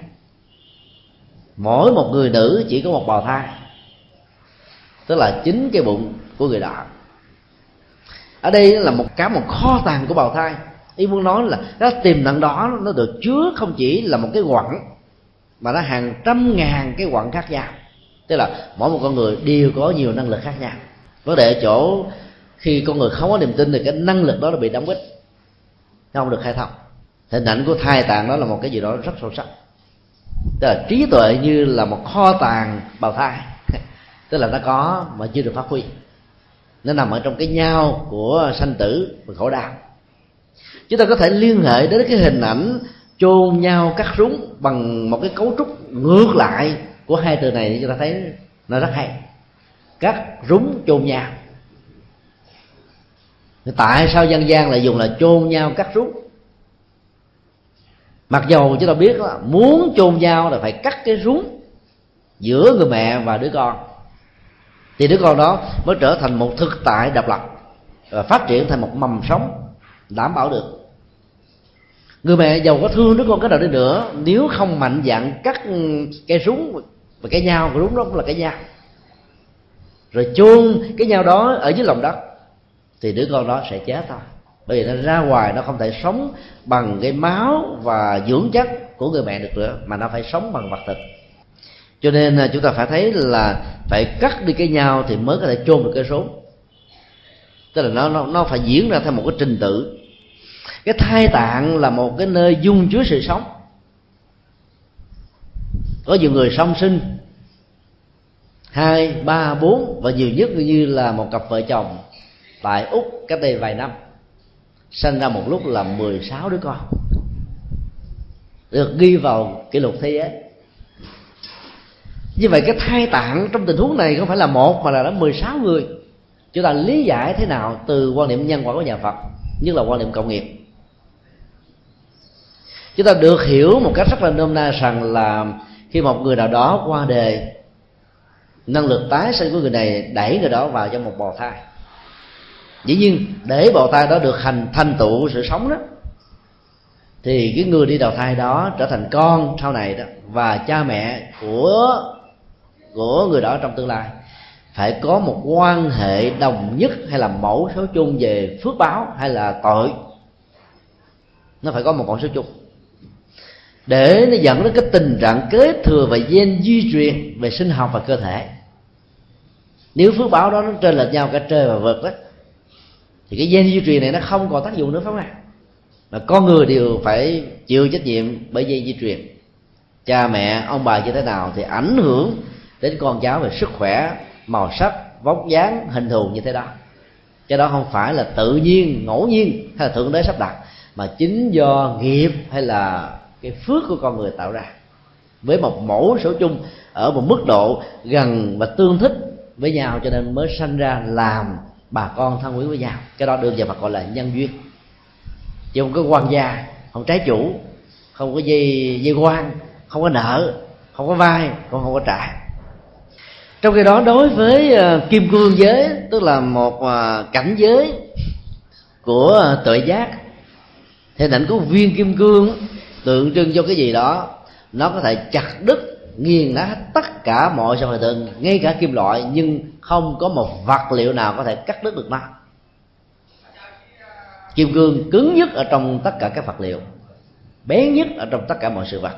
S3: Mỗi một người nữ chỉ có một bào thai. Tức là chính cái bụng của người đó ở đây là một cái một kho tàng của bào thai. Ý muốn nói là cái tiềm năng đó nó được chứa không chỉ là một cái quặng, mà nó hàng trăm ngàn cái quặng khác nhau tức là mỗi một con người đều có nhiều năng lực khác nhau. Vấn đề ở chỗ khi con người không có niềm tin thì cái năng lực đó nó bị đóng bít không được khai thông. Hình ảnh của thai tạng đó là một cái gì đó rất sâu sắc. Tức là trí tuệ như là một kho tàng bào thai. (laughs) Tức là nó có mà chưa được phát huy. Nó nằm ở trong cái nhau của sanh tử và khổ đau. Chúng ta có thể liên hệ đến cái hình ảnh chôn nhau cắt rúng bằng một cái cấu trúc ngược lại của hai từ này thì chúng ta thấy nó rất hay. Cắt rúng chôn nhau. Tại sao dân gian lại dùng là chôn nhau cắt rúng? Mặc dầu chúng ta biết là muốn chôn nhau là phải cắt cái rúng giữa người mẹ và đứa con. Thì đứa con đó mới trở thành một thực tại độc lập và phát triển thành một mầm sống đảm bảo được. Người mẹ giàu có thương đứa con cái nào đi nữa, nếu không mạnh dạn cắt cái rúng và cái nhau của đúng đó cũng là cái nhau. Rồi chôn cái nhau đó ở dưới lòng đất, thì đứa con đó sẽ chết thôi. Bởi vì nó ra ngoài nó không thể sống bằng cái máu và dưỡng chất của người mẹ được nữa, mà nó phải sống bằng vật thịt cho nên à, chúng ta phải thấy là phải cắt đi cái nhau thì mới có thể chôn được cái súng tức là nó nó nó phải diễn ra theo một cái trình tự. Cái thai tạng là một cái nơi dung chứa sự sống có nhiều người song sinh. Hai, ba, bốn và nhiều nhất như là một cặp vợ chồng tại úc cách đây vài năm. Sinh ra một lúc là 16 đứa con. Được ghi vào kỷ lục thế giới. Như vậy cái thai tạng trong tình huống này không phải là một mà là đã 16 người. Chúng ta lý giải thế nào từ quan niệm nhân quả của nhà Phật, nhất là quan niệm cộng nghiệp. Chúng ta được hiểu một cách rất là nôm na rằng là khi một người nào đó qua đời, năng lực tái sinh của người này đẩy người đó vào trong một bào thai. Dĩ nhiên, để bào thai đó được hành thành tựu sự sống đó, thì cái người đi đầu thai đó trở thành con sau này đó và cha mẹ của của người đó trong tương lai phải có một quan hệ đồng nhất hay là mẫu số chung về phước báo hay là tội. Nó phải có một mẫu số chung để nó dẫn đến cái tình trạng kế thừa và gen di truyền về sinh học và cơ thể. Nếu phước báo đó nó trên lệch nhau cả trời và vật đó, thì cái gen di truyền này nó không còn tác dụng nữa, phải không ạ? Mà con người đều phải chịu trách nhiệm bởi gen di truyền. Cha mẹ, ông bà như thế nào thì ảnh hưởng đến con cháu về sức khỏe, màu sắc, vóc dáng, hình thù như thế đó. Cái đó không phải là tự nhiên, ngẫu nhiên hay là thượng đế sắp đặt, mà chính do nghiệp hay là cái phước của con người tạo ra. Với một mẫu số chung ở một mức độ gần và tương thích với nhau cho nên mới sanh ra làm bà con thân quý với nhau. Cái đó được gọi là nhân duyên. Chứ không có quan gia không trái chủ không có dây dây quan không có nợ không có vai cũng không có trả. Trong khi đó đối với uh, kim cương giới tức là một uh, cảnh giới của uh, tuệ giác thì ảnh của viên kim cương tượng trưng cho cái gì đó, nó có thể chặt đứt, nghiền nát tất cả mọi sản vật ngay cả kim loại, nhưng không có một vật liệu nào có thể cắt đứt được nó. Kim cương cứng nhất ở trong tất cả các vật liệu, bén nhất ở trong tất cả mọi sự vật.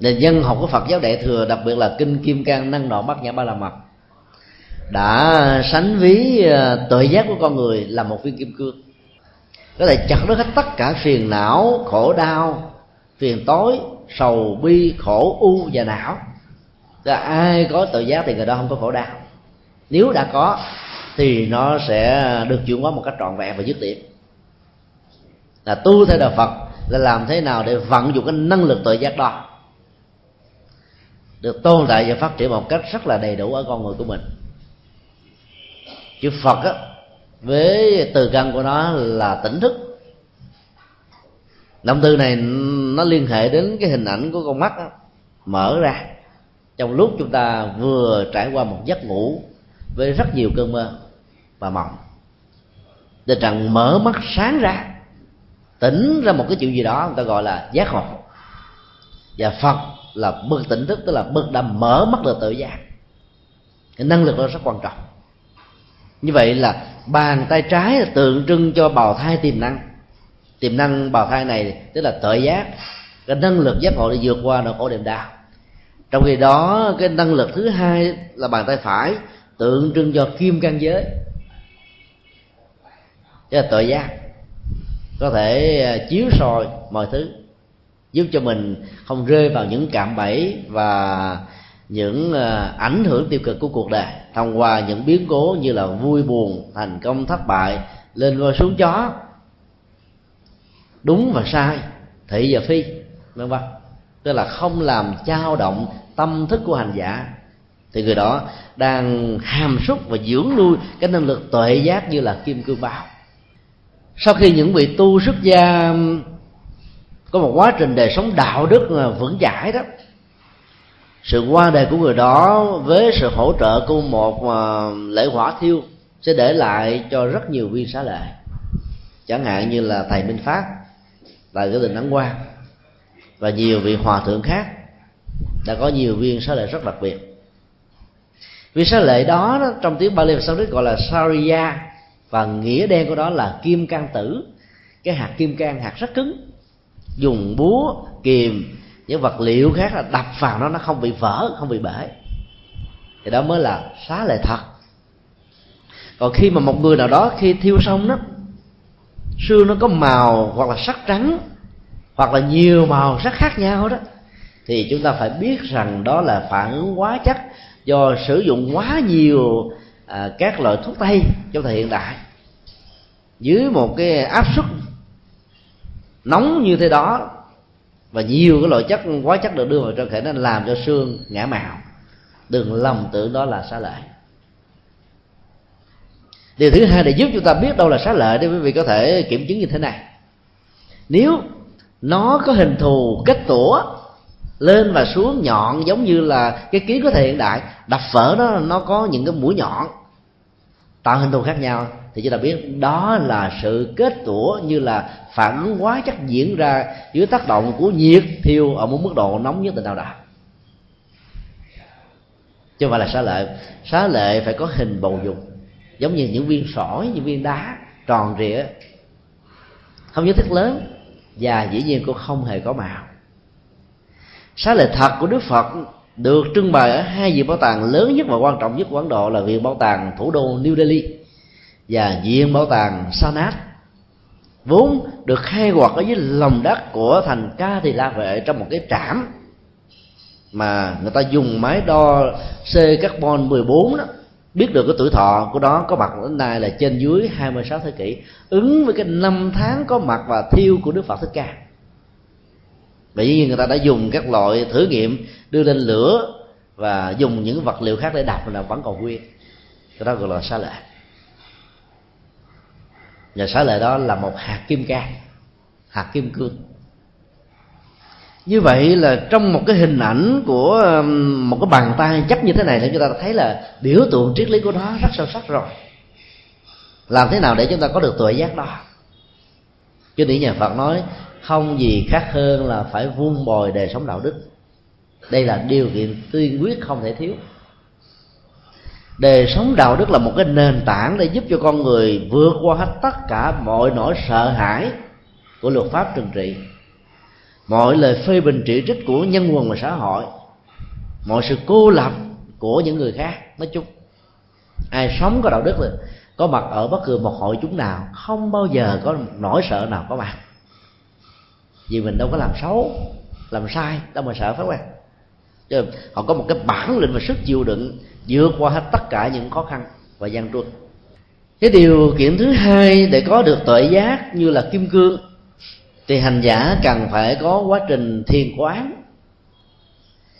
S3: Nền dân học của Phật giáo Đại thừa, đặc biệt là kinh Kim Cang, năng nọ bát nhã ba la mật, đã sánh ví ờ, tội giác của con người là một viên kim cương có thể chặt đứt hết tất cả phiền não, khổ đau, phiền tối, sầu bi, khổ u và não. Là ai có tự giác thì người đó không có khổ đau. Nếu đã có, thì nó sẽ được chuyển hóa một cách trọn vẹn và dứt điểm. Là tu theo đạo phật là làm thế nào để vận dụng cái năng lực tự giác đó. Được tồn tại và phát triển một cách rất là đầy đủ ở con người của mình. Chữ phật á với từ căn của nó là tỉnh thức. Động từ này nó liên hệ đến cái hình ảnh của con mắt đó, mở ra. Trong lúc chúng ta vừa trải qua một giấc ngủ với rất nhiều cơn mơ và mộng. Tình trạng mở mắt sáng ra tỉnh ra một cái chuyện gì đó người ta gọi là giác ngộ. Và phật là bậc tỉnh thức tức là bậc đã mở mắt được tự giác. Cái năng lực đó rất quan trọng. Như vậy là bàn tay trái là tượng trưng cho bào thai tiềm năng. Tiềm năng bào thai này tức là tự giác, cái năng lực giác ngộ để vượt qua nỗi khổ niềm đau trong khi đó, cái năng lực thứ hai là bàn tay phải, tượng trưng cho kim can giới. Tức là tự giác. Có thể à, chiếu soi mọi thứ, giúp cho mình không rơi vào những cạm bẫy và những ờ, ảnh hưởng tiêu cực của cuộc đời, thông qua những biến cố như là vui buồn, thành công thất bại, lên và xuống chó. Đúng và sai, thị và phi, vân vân. Tức là không làm trao động tâm thức của hành giả. Thì người đó đang hàm súc và dưỡng nuôi cái năng lực tuệ giác như là kim cương bao sau khi những vị tu xuất gia có một quá trình đời sống đạo đức ờ, vững chãi đó sự qua đời của người đó với sự hỗ trợ của một ờ, lễ hỏa thiêu sẽ để lại cho rất nhiều viên xá lệ. Chẳng hạn như là thầy minh phát tại cái đình ấn quang và nhiều vị hòa thượng khác đã có nhiều viên xá lệ rất đặc biệt. Viên xá lệ đó, đó trong tiếng Bali và Sanskrit gọi là Sariya và nghĩa đen của đó là kim can tử. Cái hạt kim can hạt rất cứng dùng búa kìm những vật liệu khác là đập vào nó nó không bị vỡ không bị bể. Thì đó mới là xá lệ thật. Còn khi mà một người nào đó khi thiêu xong đó xương nó có màu hoặc là sắc trắng hoặc là nhiều màu sắc khác nhau đó thì chúng ta phải biết rằng đó là phản ứng quá chất do sử dụng quá nhiều à, các loại thuốc tây trong thời hiện đại. Dưới một cái áp suất nóng như thế đó và nhiều cái loại chất quá chất được đưa vào cơ thể nó làm cho xương ngã màu. Đừng lầm tưởng đó là xá lợi. Điều thứ hai để giúp chúng ta biết đâu là xá lợi để quý vị có thể kiểm chứng như thế này. Nếu nó có hình thù, kết tủa, lên và xuống nhọn giống như là cái ký có thể hiện đại, đập vỡ nó nó có những cái mũi nhọn, tạo hình thù khác nhau thì chúng ta biết đó là sự kết tủa như là phản ứng hóa chất diễn ra dưới tác động của nhiệt thiêu ở một mức độ nóng nhất định nào đó chứ không phải là xá lệ. Xá lệ phải có hình bầu dục, giống như những viên sỏi, những viên đá tròn rịa. Không nhất thiết lớn và dĩ nhiên cũng không hề có màu. Xá lệ thật của đức phật được trưng bày ở hai viện bảo tàng lớn nhất và quan trọng nhất của ấn độ là viện bảo tàng thủ đô new delhi và viện bảo tàng sanat, vốn được khai quật ở dưới lòng đất của thành ca thì la vệ trong một cái trạm mà người ta dùng máy đo C carbon 14 đó, biết được cái tuổi thọ của đó, có mặt đến nay là trên dưới 26 thế kỷ, ứng với cái năm tháng có mặt và thiêu của Đức Phật Thích Ca. Bởi vì người ta đã dùng các loại thử nghiệm đưa lên lửa và dùng những vật liệu khác để đập là vẫn còn nguyên. Cái đó gọi là xa lệ và xá lợi đó là một hạt kim cang, hạt kim cương. Như vậy là trong một cái hình ảnh của um, một cái bàn tay chấp như thế này thì chúng ta thấy là biểu tượng triết lý của nó rất sâu sắc rồi. Làm thế nào để chúng ta có được tuệ giác đó? Cho nên nhà phật nói, không gì khác hơn là phải vuông bồi đời sống đạo đức. Đây là điều kiện tiên quyết không thể thiếu đời sống đạo đức là một cái nền tảng để giúp cho con người vượt qua hết tất cả mọi nỗi sợ hãi của luật pháp trừng trị. Mọi lời phê bình chỉ trích của nhân quần và xã hội. Mọi sự cô lập của những người khác, nói chung. Ai sống có đạo đức rồi có mặt ở bất cứ một hội chúng nào, không bao giờ có nỗi sợ nào có mặt. Vì mình đâu có làm xấu, làm sai, đâu mà sợ phải không chứ họ có một cái bản lĩnh và sức chịu đựng vượt qua hết tất cả những khó khăn và gian truân cái điều kiện thứ hai để có được tuệ giác như là kim cương, thì hành giả cần phải có quá trình thiền quán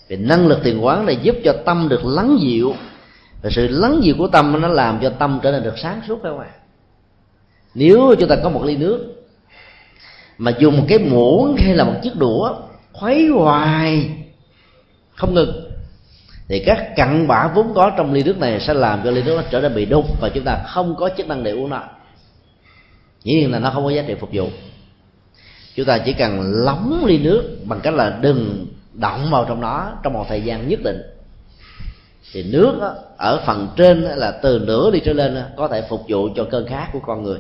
S3: vì năng lực thiền quán là giúp cho tâm được lắng dịu, và sự lắng dịu của tâm nó làm cho tâm trở nên được sáng suốt các bạn. nếu chúng ta có một ly nước mà dùng một cái muỗng hay là một chiếc đũa khuấy hoài, không ngừng thì các cặn bã vốn có trong ly nước này sẽ làm cho ly nước nó trở nên bị đục và chúng ta không có chức năng để uống nó. Dĩ nhiên là nó không có giá trị phục vụ. Chúng ta chỉ cần lóng ly nước bằng cách là đừng động vào trong nó trong một thời gian nhất định. Thì nước đó, ở phần trên là từ nửa ly trở lên có thể phục vụ cho cơn khát của con người.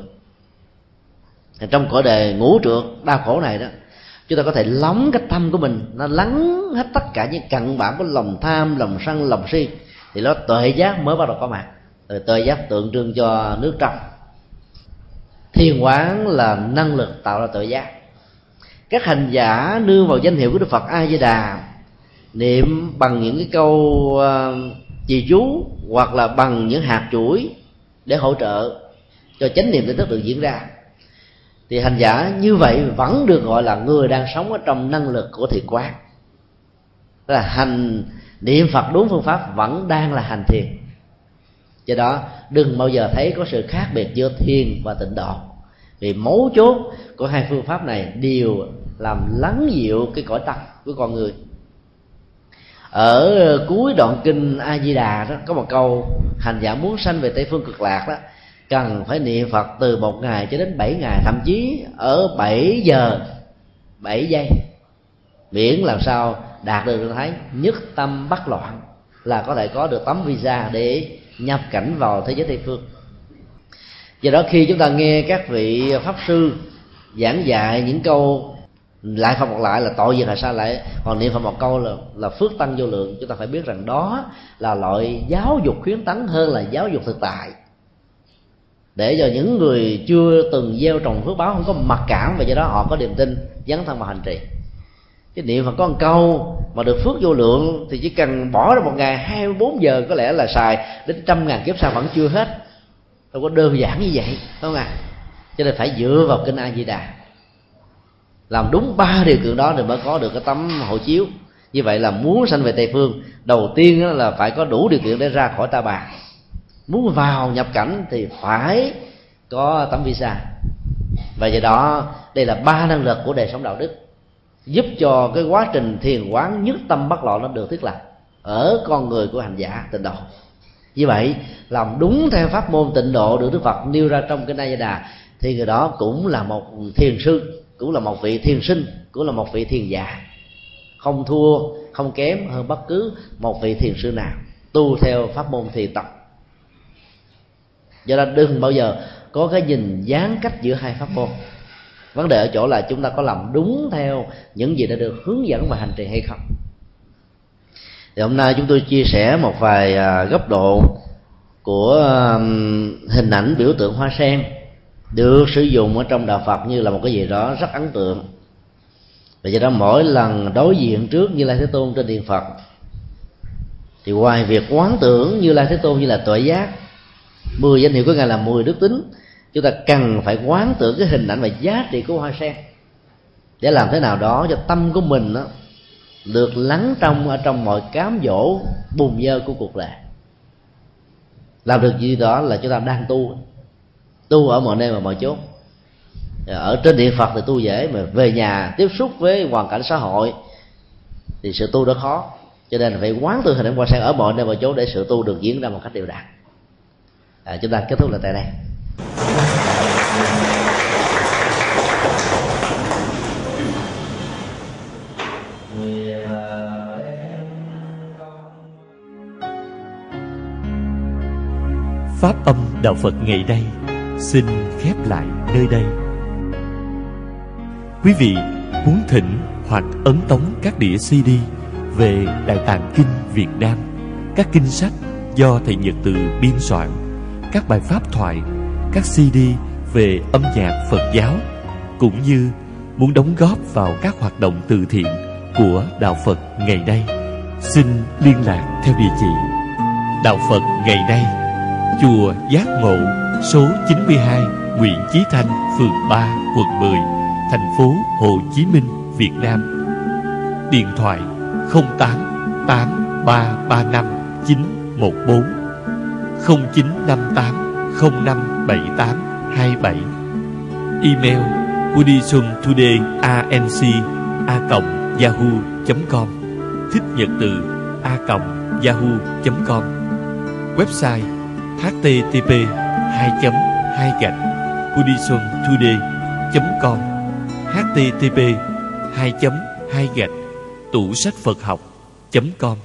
S3: Thì trong cõi đề ngũ trượt đau khổ này đó chúng ta có thể lóng cái tâm của mình nó lắng hết tất cả những cặn bã của lòng tham lòng sân lòng si. Thì nó tuệ giác mới bắt đầu có mặt. Rồi tuệ giác tượng trưng cho nước trong. Thiền quán là năng lực tạo ra tuệ giác. Các hành giả nương vào danh hiệu của đức phật a di đà niệm bằng những cái câu ờ, uh, trì chú hoặc là bằng những hạt chuỗi để hỗ trợ cho chánh niệm tỉnh thức được diễn ra thì hành giả như vậy vẫn được gọi là người đang sống ở trong năng lực của thiền quán. Là hành niệm phật đúng phương pháp vẫn đang là hành thiền. Do đó, đừng bao giờ thấy có sự khác biệt giữa thiền và tịnh độ. Vì mấu chốt của hai phương pháp này đều làm lắng dịu cái cõi tâm của con người. Ở cuối đoạn kinh a di đà đó, có một câu hành giả muốn sanh về tây phương cực lạc đó cần phải niệm phật từ một ngày cho đến bảy ngày, thậm chí ở bảy giờ, bảy giây. Miễn làm sao đạt được trạng thái nhất tâm bất loạn là có thể có được tấm visa để nhập cảnh vào thế giới tây phương. Do đó khi chúng ta nghe các vị pháp sư giảng dạy những câu lại phật một lại là tội gì là sao lại? Còn niệm phật một câu là là phước tăng vô lượng. Chúng ta phải biết rằng đó là loại giáo dục khuyến tấn hơn là giáo dục thực tại để cho những người chưa từng gieo trồng phước báo, không có mặc cảm và do đó, họ có niềm tin dấn thân vào hành trì. Chứ niệm phật có một câu mà được phước vô lượng thì chỉ cần bỏ ra một ngày 24 giờ có lẽ là xài, đến trăm ngàn kiếp sau vẫn chưa hết. Đâu có đơn giản như vậy đúng không ạ? À? cho nên phải dựa vào kinh a di đà làm đúng ba điều kiện đó thì mới có được cái tấm hộ chiếu. Như vậy là muốn sanh về tây phương, đầu tiên là phải có đủ điều kiện để ra khỏi ta bà muốn vào nhập cảnh thì phải có tấm visa. Và do đó, đây là ba năng lực của đời sống đạo đức, giúp cho cái quá trình thiền quán nhất tâm bất loạn nó được thiết lập ở con người của hành giả tịnh độ. Như vậy, làm đúng theo pháp môn tịnh độ được đức phật nêu ra trong cái nay đà thì người đó cũng là một thiền sư, cũng là một vị thiền sinh, cũng là một vị thiền giả. Không thua, không kém hơn bất cứ một vị thiền sư nào. Tu theo pháp môn thiền tập do đó đừng bao giờ có cái nhìn gián cách giữa hai pháp môn. Vấn đề ở chỗ là chúng ta có làm đúng theo những gì đã được hướng dẫn và hành trì hay không. Thì hôm nay chúng tôi chia sẻ một vài à, góc độ của hình ảnh biểu tượng hoa sen được sử dụng ở trong đạo Phật như là một cái gì đó rất ấn tượng. Và do đó mỗi lần đối diện trước như lai thế tôn trên điện Phật, thì ngoài việc quán tưởng như lai thế tôn như là tuệ giác mười danh hiệu của ngài là mười đức tính. Chúng ta cần phải quán tưởng cái hình ảnh và giá trị của hoa sen để làm thế nào đó cho tâm của mình đó, được lắng trong ở trong mọi cám dỗ bùn dơ của cuộc đời. Làm được gì đó là chúng ta đang tu tu ở mọi nơi và mọi chốn. Ở trên địa phật thì tu dễ mà về nhà tiếp xúc với hoàn cảnh xã hội thì sự tu đó khó. Cho nên phải quán tư hình ảnh hoa sen ở mọi nơi mọi chỗ để sự tu được diễn ra một cách đều đặn à, chúng ta kết thúc là tại đây
S4: Pháp âm Đạo Phật ngày đây xin khép lại nơi đây. Quý vị muốn thỉnh hoặc ấn tống các đĩa CD về Đại Tạng Kinh Việt Nam, các kinh sách do Thầy Nhật Từ biên soạn, các bài pháp thoại, các CD về âm nhạc Phật giáo, cũng như muốn đóng góp vào các hoạt động từ thiện của Đạo Phật ngày nay, xin liên lạc theo địa chỉ Đạo Phật ngày nay, Chùa Giác Ngộ, số 92, Nguyễn Chí Thanh, phường 3, quận 10, thành phố Hồ Chí Minh, Việt Nam. Điện thoại 08 8335 914 0958 0578 27 Email buddhismtodayanc.yahoo.com Thích nhật từ a.yahoo.com Website http 2 2 gạch buddhismtoday.com http 2 2 gạch tủ sách Phật học.com